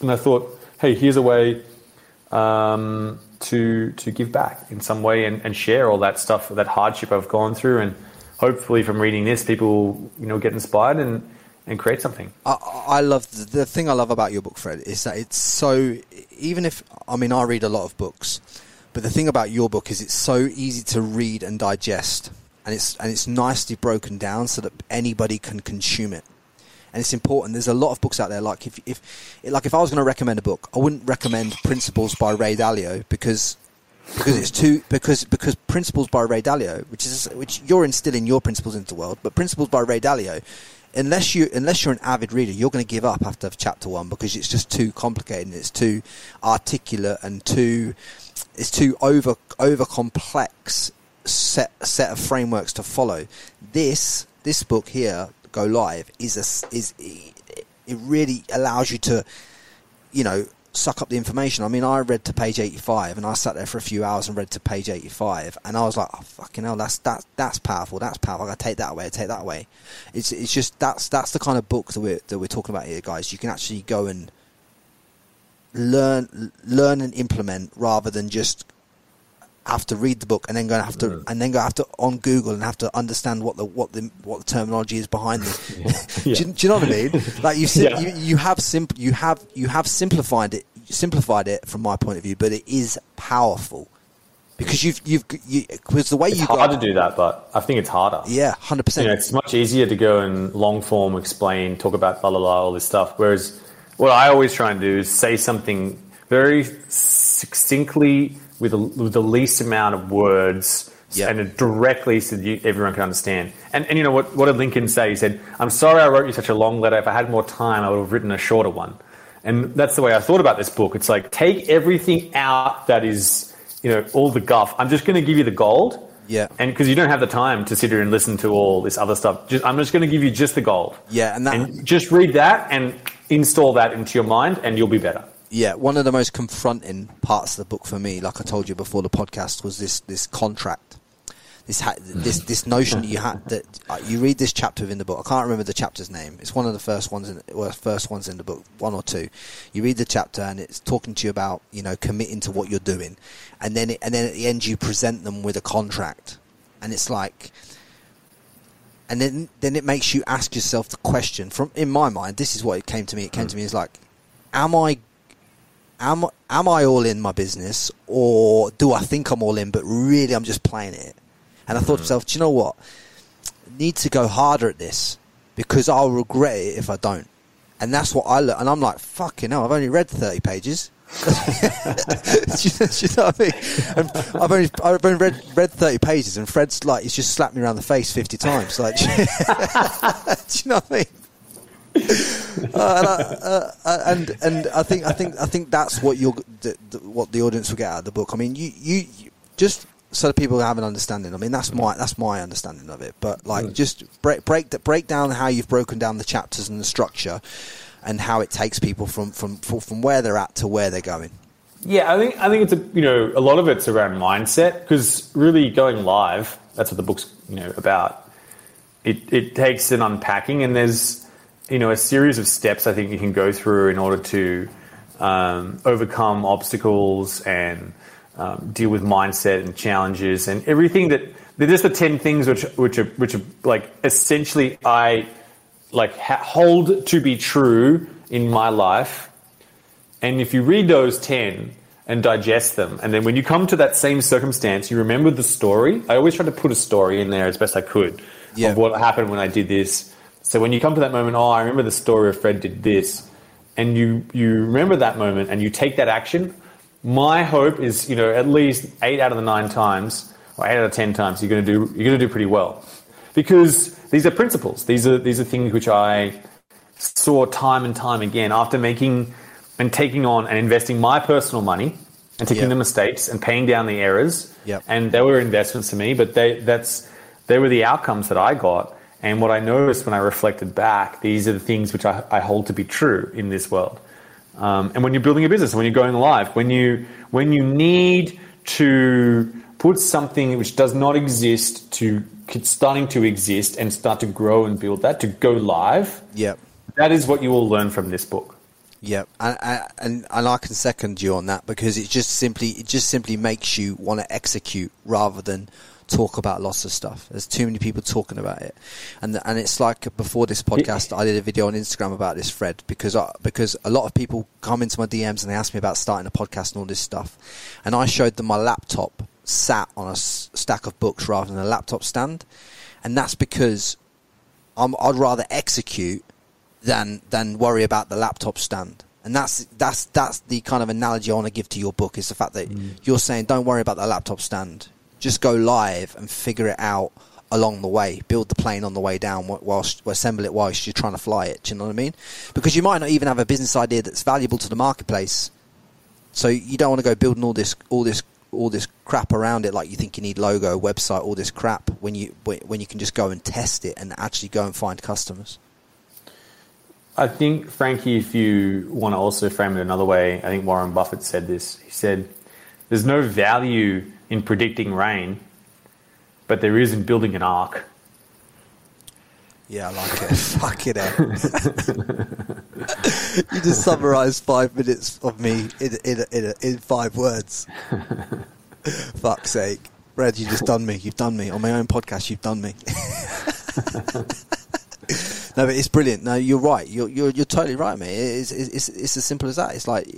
And I thought, hey, here's a way. Um, to to give back in some way and, and share all that stuff, that hardship I've gone through, and hopefully from reading this, people you know get inspired and and create something. I, I love the, thing I love about your book, Fred, is that it's so. Even if I mean I read a lot of books, but the thing about your book is it's so easy to read and digest, and it's and it's nicely broken down so that anybody can consume it and it's important. There's a lot of books out there. Like if, if like if I was going to recommend a book, I wouldn't recommend Principles by Ray Dalio because because it's too because because Principles by Ray Dalio, which is which you're instilling your principles into the world, but Principles by Ray Dalio. Unless you unless you're an avid reader, you're going to give up after chapter one because it's just too complicated and it's too articulate and too it's too over over complex set set of frameworks to follow. This this book here go live is a, is it really allows you to you know suck up the information. I mean, I read to page 85 and I sat there for a few hours and read to page 85 and I was like, oh, fucking hell, that's, that, that's powerful. That's powerful. I take that away. I take that away. It's, it's just, that's, that's the kind of book that we're, that we're talking about here, guys. You can actually go and learn, learn and implement rather than just have to read the book and then go and have to and then go have to on Google and have to understand what the what the what the terminology is behind it. yeah. do, you, do, you know what I mean? Like you, yeah. you you have simp- you have you have simplified it simplified it from my point of view, but it is powerful because you've you've you, because the way it's you hard to do that, but I think it's harder. Yeah, hundred percent. You know, it's much easier to go and long form explain, talk about la la la all this stuff. Whereas what I always try and do is say something very succinctly with, a, with the least amount of words yep. and directly so that everyone can understand. And, and you know what, what did Lincoln say? He said, I'm sorry I wrote you such a long letter. If I had more time, I would have written a shorter one. And that's the way I thought about this book. It's like, take everything out that is, you know, all the guff. I'm just going to give you the gold. Yeah. And because you don't have the time to sit here and listen to all this other stuff, just, I'm just going to give you just the gold. Yeah. And, that, and just read that and install that into your mind, and you'll be better yeah, one of the most confronting parts of the book for me, like I told you before the podcast, was this this contract. This ha- this this notion that you had that uh, you read this chapter within the book. I can't remember the chapter's name. It's one of the first ones in well, first ones in the book, one or two. You read the chapter and it's talking to you about you know committing to what you're doing, and then it, and then at the end you present them with a contract, and it's like and then then it makes you ask yourself the question from in my mind this is what it came to me it came to me as like am i am am I all in my business, or do I think I'm all in, but really I'm just playing it? And I thought to hmm. myself, do you know what? I need to go harder at this because I'll regret it if I don't. And that's what I learned. And I'm like, fucking hell, I've only read 30 pages. do, you, do, you, know what I mean? And I've only I've only read read thirty pages, and Fred's like he's just slapped me around the face fifty times. Like, do you know what I mean? Uh, uh, uh, and and I think I think I think that's what you what the audience will get out of the book. I mean, you, you, you just so that people have an understanding. I mean, that's my that's my understanding of it. But like, mm. just break break break down how you've broken down the chapters and the structure, and how it takes people from from from where they're at to where they're going. Yeah, I think I think it's a you know a lot of it's around mindset because really going live. That's what the book's you know about. It it takes an unpacking, and there's you know a series of steps I think you can go through in order to um, overcome obstacles and um, deal with mindset and challenges and everything that they're just the 10 things which which are which are like essentially I like ha- hold to be true in my life and if you read those 10 and digest them and then when you come to that same circumstance you remember the story I always try to put a story in there as best I could Yeah. of what happened when I did this so when you come to that moment oh I remember the story of Fred did this and you you remember that moment and you take that action my hope is you know at least eight out of the nine times or eight out of ten times you're going to do you're going to do pretty well because these are principles these are these are things which i saw time and time again after making and taking on and investing my personal money and taking Yep. the mistakes and paying down the errors Yep. and they were investments to me but they that's they were the outcomes that i got and what i noticed when i reflected back these are the things which i, I hold to be true in this world um, and when you're building a business, when you're going live, when you when you need to put something which does not exist to starting to exist and start to grow and build that to go live, Yep. that is what you will learn from this book. Yeah, and, and and I can second you on that because it just simply it just simply makes you want to execute rather than talk about lots of stuff. There's too many people talking about it, and and it's like uh, before this podcast, I did a video on Instagram about this Fred because I, because a lot of people come into my DMs and they ask me about starting a podcast and all this stuff, and I showed them my laptop sat on a s- stack of books rather than a laptop stand, and that's because I'm, I'd rather execute than than worry about the laptop stand. And that's that's that's the kind of analogy I want to give to your book is the fact that mm. you're saying don't worry about the laptop stand, just go live and figure it out along the way. Build the plane on the way down whilst assemble it whilst you're trying to fly it. Do you know what I mean? Because you might not even have a business idea that's valuable to the marketplace, so you don't want to go building all this all this all this crap around it like you think you need logo, website, all this crap when you when you can just go and test it and actually go and find customers. I think, Frankie, if you want to also frame it another way, I think Warren Buffett said this. He said, There's no value in predicting rain, but there is in building an ark. Yeah, I like it. Fuck it out. Eh? you just summarised five minutes of me in in in, in five words. Fuck's sake, Brad, you've just done me. You've done me on my own podcast. You've done me. no, but it's brilliant. No, you're right. You're you're, you're totally right, mate. It's, it's it's it's as simple as that. It's like,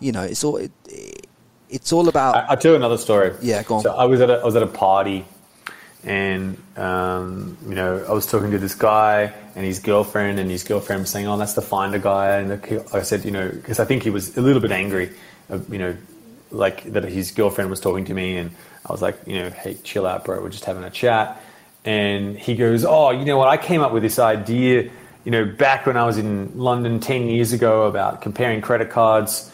you know, it's all it, it's all about. I, I'll tell you another story. Yeah, go on. So I was at a, I was at a party, and um, you know I was talking to this guy and his girlfriend, and his girlfriend was saying, "Oh, that's the finder guy." And the, I said, you know, because I think he was a little bit angry, uh, you know, like that his girlfriend was talking to me, and I was like, you know, hey, chill out, bro. We're just having a chat. And he goes, "Oh, you know what? I came up with this idea." You know, back when I was in London ten years ago, about comparing credit cards,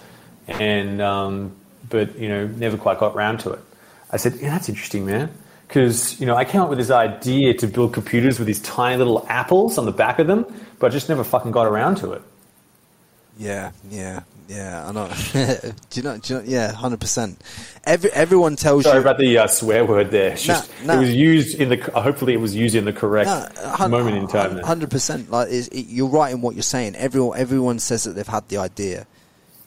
and um, but you know never quite got round to it. I said, yeah, that's interesting, man, because you know I came up with this idea to build computers with these tiny little apples on the back of them, but I just never fucking got around to it. Yeah, yeah, yeah. I know. do you know? Do you know yeah, hundred percent. Every everyone tells Sorry you. Sorry about the uh, swear word there. No, just, no. It was used in the. Hopefully, it was used in the correct moment in time. Hundred percent. Like it, you're right in what you're saying. Everyone everyone says that they've had the idea.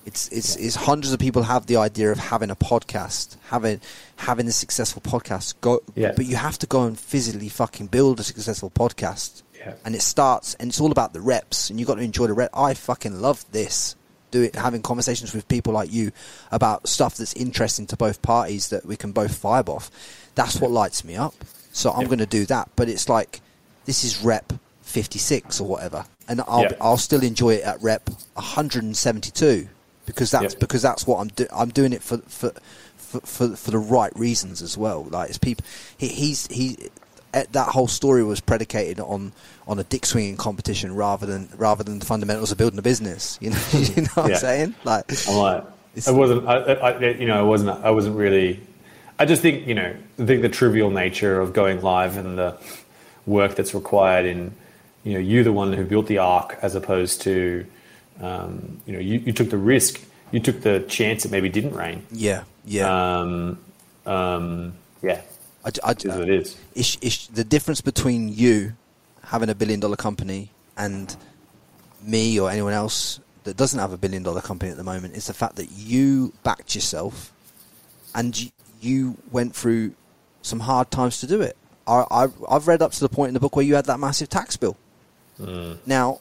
It's it's, it's hundreds of people have the idea of having a podcast, having having a successful podcast. Go, Yeah. but you have to go and physically fucking build a successful podcast. Yeah. And it starts, and it's all about the reps, and you got to enjoy the rep. I fucking love this. Do it, having conversations with people like you about stuff that's interesting to both parties that we can both vibe off. That's what lights me up. So I'm Yeah. going to do that. But it's like this is rep 56 or whatever, and I'll Yeah. I'll still enjoy it at rep 172 because that's Yeah. because that's what I'm do- I'm doing it for for, for for for the right reasons as well. Like it's people he, he's he eh, that whole story was predicated on on a dick swinging competition rather than rather than the fundamentals of building a business. You know, you know what Yeah. I'm saying? Like I'm like, I wasn't, I, I, I- you know, I wasn't, I wasn't really. I just think, you know, I think the trivial nature of going live and the work that's required in, you know, you the one who built the ark as opposed to, um, you know, you, you took the risk, you took the chance it maybe didn't rain. yeah, yeah. Um, um, yeah, I, I, it is it is. it's, it's the difference between you having a billion dollar company and me or anyone else that doesn't have a billion dollar company at the moment is the fact that you backed yourself and you, you went through some hard times to do it. I, I, I've read up to the point in the book where you had that massive tax bill. Now,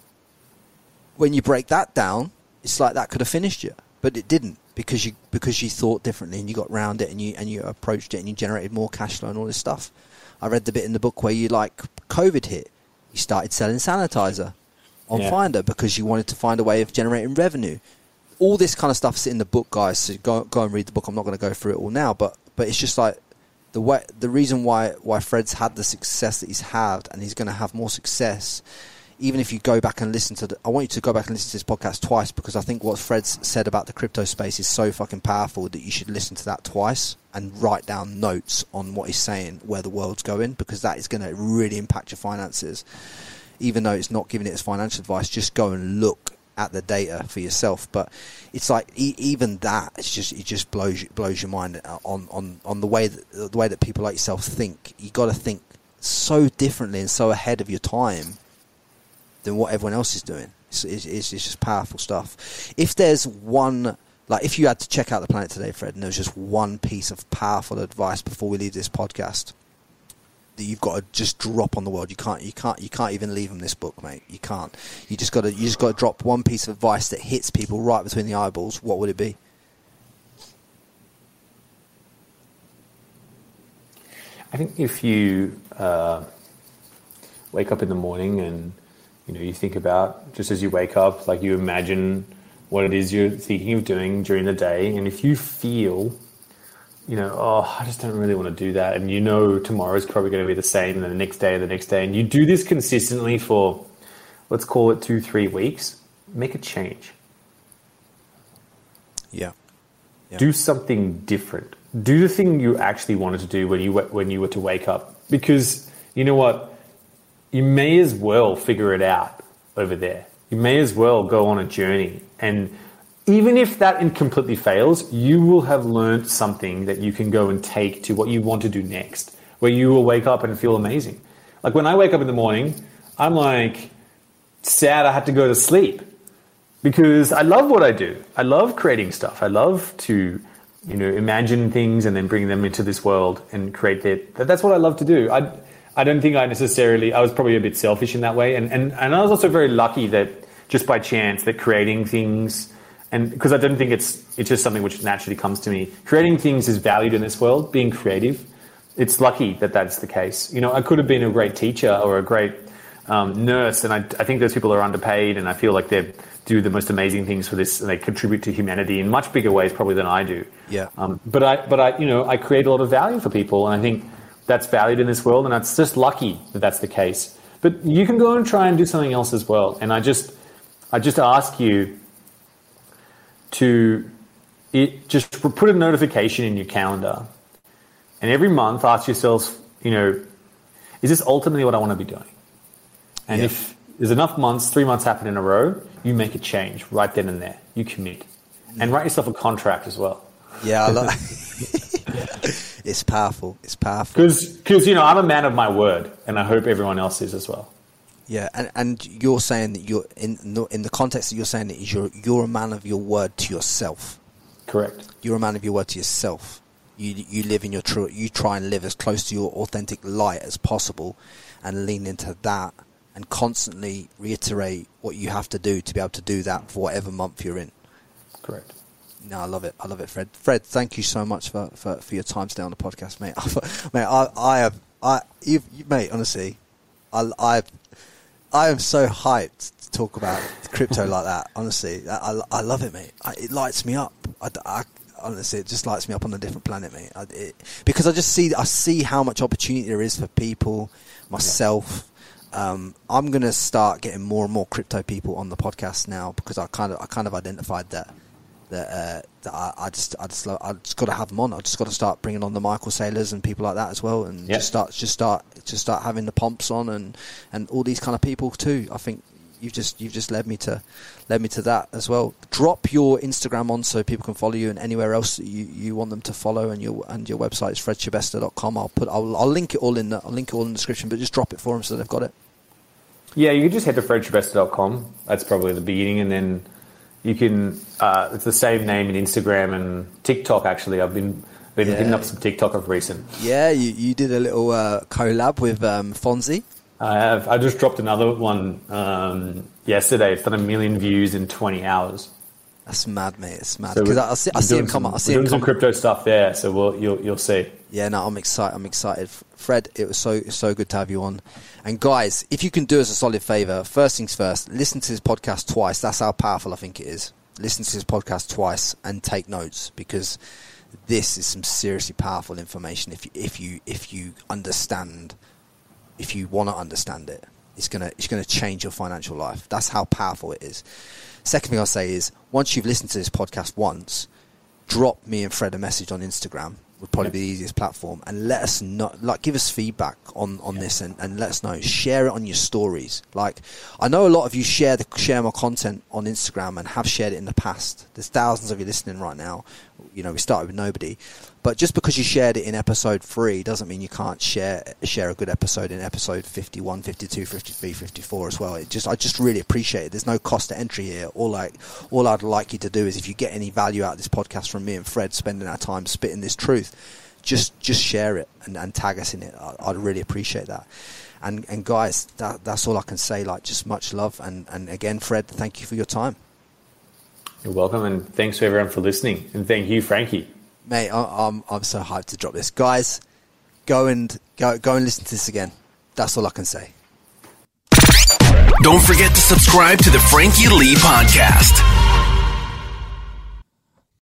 when you break that down, it's like that could have finished you, but it didn't because you because you thought differently and you got round it and you and you approached it and you generated more cash flow and all this stuff. I read the bit in the book where you like COVID hit, you started selling sanitizer on Yeah. Finder because you wanted to find a way of generating revenue. All this kind of stuff's in the book, guys. So go go and read the book. I'm not going to go through it all now, but but it's just like the way the reason why why Fred's had the success that he's had and he's going to have more success even if you go back and listen to the, I want you to go back and listen to this podcast twice because I think what Fred's said about the crypto space is so fucking powerful that you should listen to that twice and write down notes on what he's saying, where the world's going, because that is going to really impact your finances. Even though it's not giving it as financial advice, just go and look at the data for yourself. But it's like e- even that, it's just it just blows blows your mind uh, on on on the way that the way that people like yourself think. You got to think so differently and so ahead of your time than what everyone else is doing. It's, it's, it's just powerful stuff. If there's one, like if you had to check out the planet today, Fred, and there was just one piece of powerful advice before we leave this podcast that you've got to just drop on the world, you can't, you can't, you can't even leave them this book, mate. You can't. You just got to, you just got to drop one piece of advice that hits people right between the eyeballs. What would it be? I think if you uh, wake up in the morning and you know you think about just as you wake up, like you imagine what it is you're thinking of doing during the day, and if you feel, you know, oh, I just don't really want to do that, and you know tomorrow's probably going to be the same, and then the next day, and the next day, and you do this consistently for, let's call it two, three weeks, make a change. Yeah. Yeah. do something different. Do the thing you actually wanted to do when you when you were to wake up, because you know what, you may as well figure it out over there. You may as well go on a journey, and even if that completely fails, you will have learned something that you can go and take to what you want to do next, where you will wake up and feel amazing. Like when I wake up in the morning, I'm like sad I had to go to sleep because I love what I do. I love creating stuff. I love to, you know, imagine things and then bring them into this world and create that- That's what I love to do. I, I don't think I necessarily. I was probably a bit selfish in that way, and and and I was also very lucky that just by chance that creating things. And because I don't think it's it's just something which naturally comes to me. Creating things is valued in this world. Being creative, it's lucky that that's the case. You know, I could have been a great teacher or a great um, nurse, and I, I think those people are underpaid, and I feel like they do the most amazing things for this, and they contribute to humanity in much bigger ways probably than I do. Yeah. Um, but I, but I, you know, I create a lot of value for people, and I think that's valued in this world, and it's just lucky that that's the case. But you can go and try and do something else as well, and I just, I just ask you to it, just put a notification in your calendar, and every month ask yourself, you know, is this ultimately what I want to be doing? And Yeah. if there's enough months, three months happen in a row, you make a change right then and there. You commit, and write yourself a contract as well. Yeah, I love. it's powerful. It's powerful. Because you know I'm a man of my word, and I hope everyone else is as well. Yeah, and and you're saying that you're in the- in the context that you're saying that is you're you're a man of your word to yourself. Correct. You're a man of your word to yourself. You you live in your true. You try and live as close to your authentic light as possible, and lean into that, and constantly reiterate what you have to do to be able to do that for whatever month you're in. Correct. No, I love it. I love it, Fred. Fred, thank you so much for, for, for your time today on the podcast, mate. mate, I, I have, I, you, you, mate, honestly, I, I, I am so hyped to talk about crypto like that. Honestly, I, I, I love it, mate. I, it lights me up. I, I- honestly, it just lights me up on a different planet, mate. I, it, because I just see, I see how much opportunity there is for people, myself. Um, I'm gonna start getting more and more crypto people on the podcast now because I kind of, I kind of identified that that, uh, that I, I just I just I just got to have them on. I just got to start bringing on the Michael Saylors and people like that as well, and Yeah. just start just start just start having the pumps on and and all these kind of people too. I think you've just you've just led me to led me to that as well. Drop your Instagram on so people can follow you and anywhere else that you, you want them to follow and your and your website is fredschebesta.com. I'll put I'll, I'll link it all in the I'll link it all in the description, but just drop it for them so they've got it. Yeah, you can just head to fredschebesta.com. That's probably the beginning, and then you can. Uh, it's the same name in Instagram and TikTok. Actually, I've been been Yeah. hitting up some TikTok of recent. Yeah, you, you did a little uh, collab with um, Fonzie. I have. I just dropped another one um, yesterday. It's done a million views in 20 hours. That's mad, mate. It's mad So because we're- I, see, I see him come. some- I see him doing some come. crypto stuff there, so we'll, you'll you'll see. Yeah, no, I'm excited. I'm excited. Fred, it was so so good to have you on. And guys, if you can do us a solid favor, first things first, listen to this podcast twice. That's how powerful I think it is. Listen to this podcast twice and take notes because this is some seriously powerful information. If if you if you understand, if you want to understand it, it's gonna it's gonna change your financial life. That's how powerful it is. Second thing I'll say is once you've listened to this podcast once, drop me and Fred a message on Instagram would probably be the easiest platform. And let us know like give us feedback on on this and, and let us know. Share it on your stories. Like i know a lot of you share the share my content on instagram and have shared it in the past. There's thousands of you listening right now. You know we started with nobody but just because you shared it in episode 3 doesn't mean you can't share share a good episode in episode 51 52 53 54 as well. It just i just really appreciate it. There's no cost to entry here. All like all i'd like you to do is if you get any value out of this podcast from me and fred spending our time spitting this truth just just share it and, and tag us in it. I, i'd really appreciate that. And and guys that, that's all i can say. Like just much love. And and again fred thank you for your time. You're welcome, and thanks to everyone for listening. And thank you, Frankie. Mate I, i'm i'm so hyped to drop this. Guys go and go go and listen to this again. That's all i can say. Don't forget to subscribe to the Frankie Lee Podcast.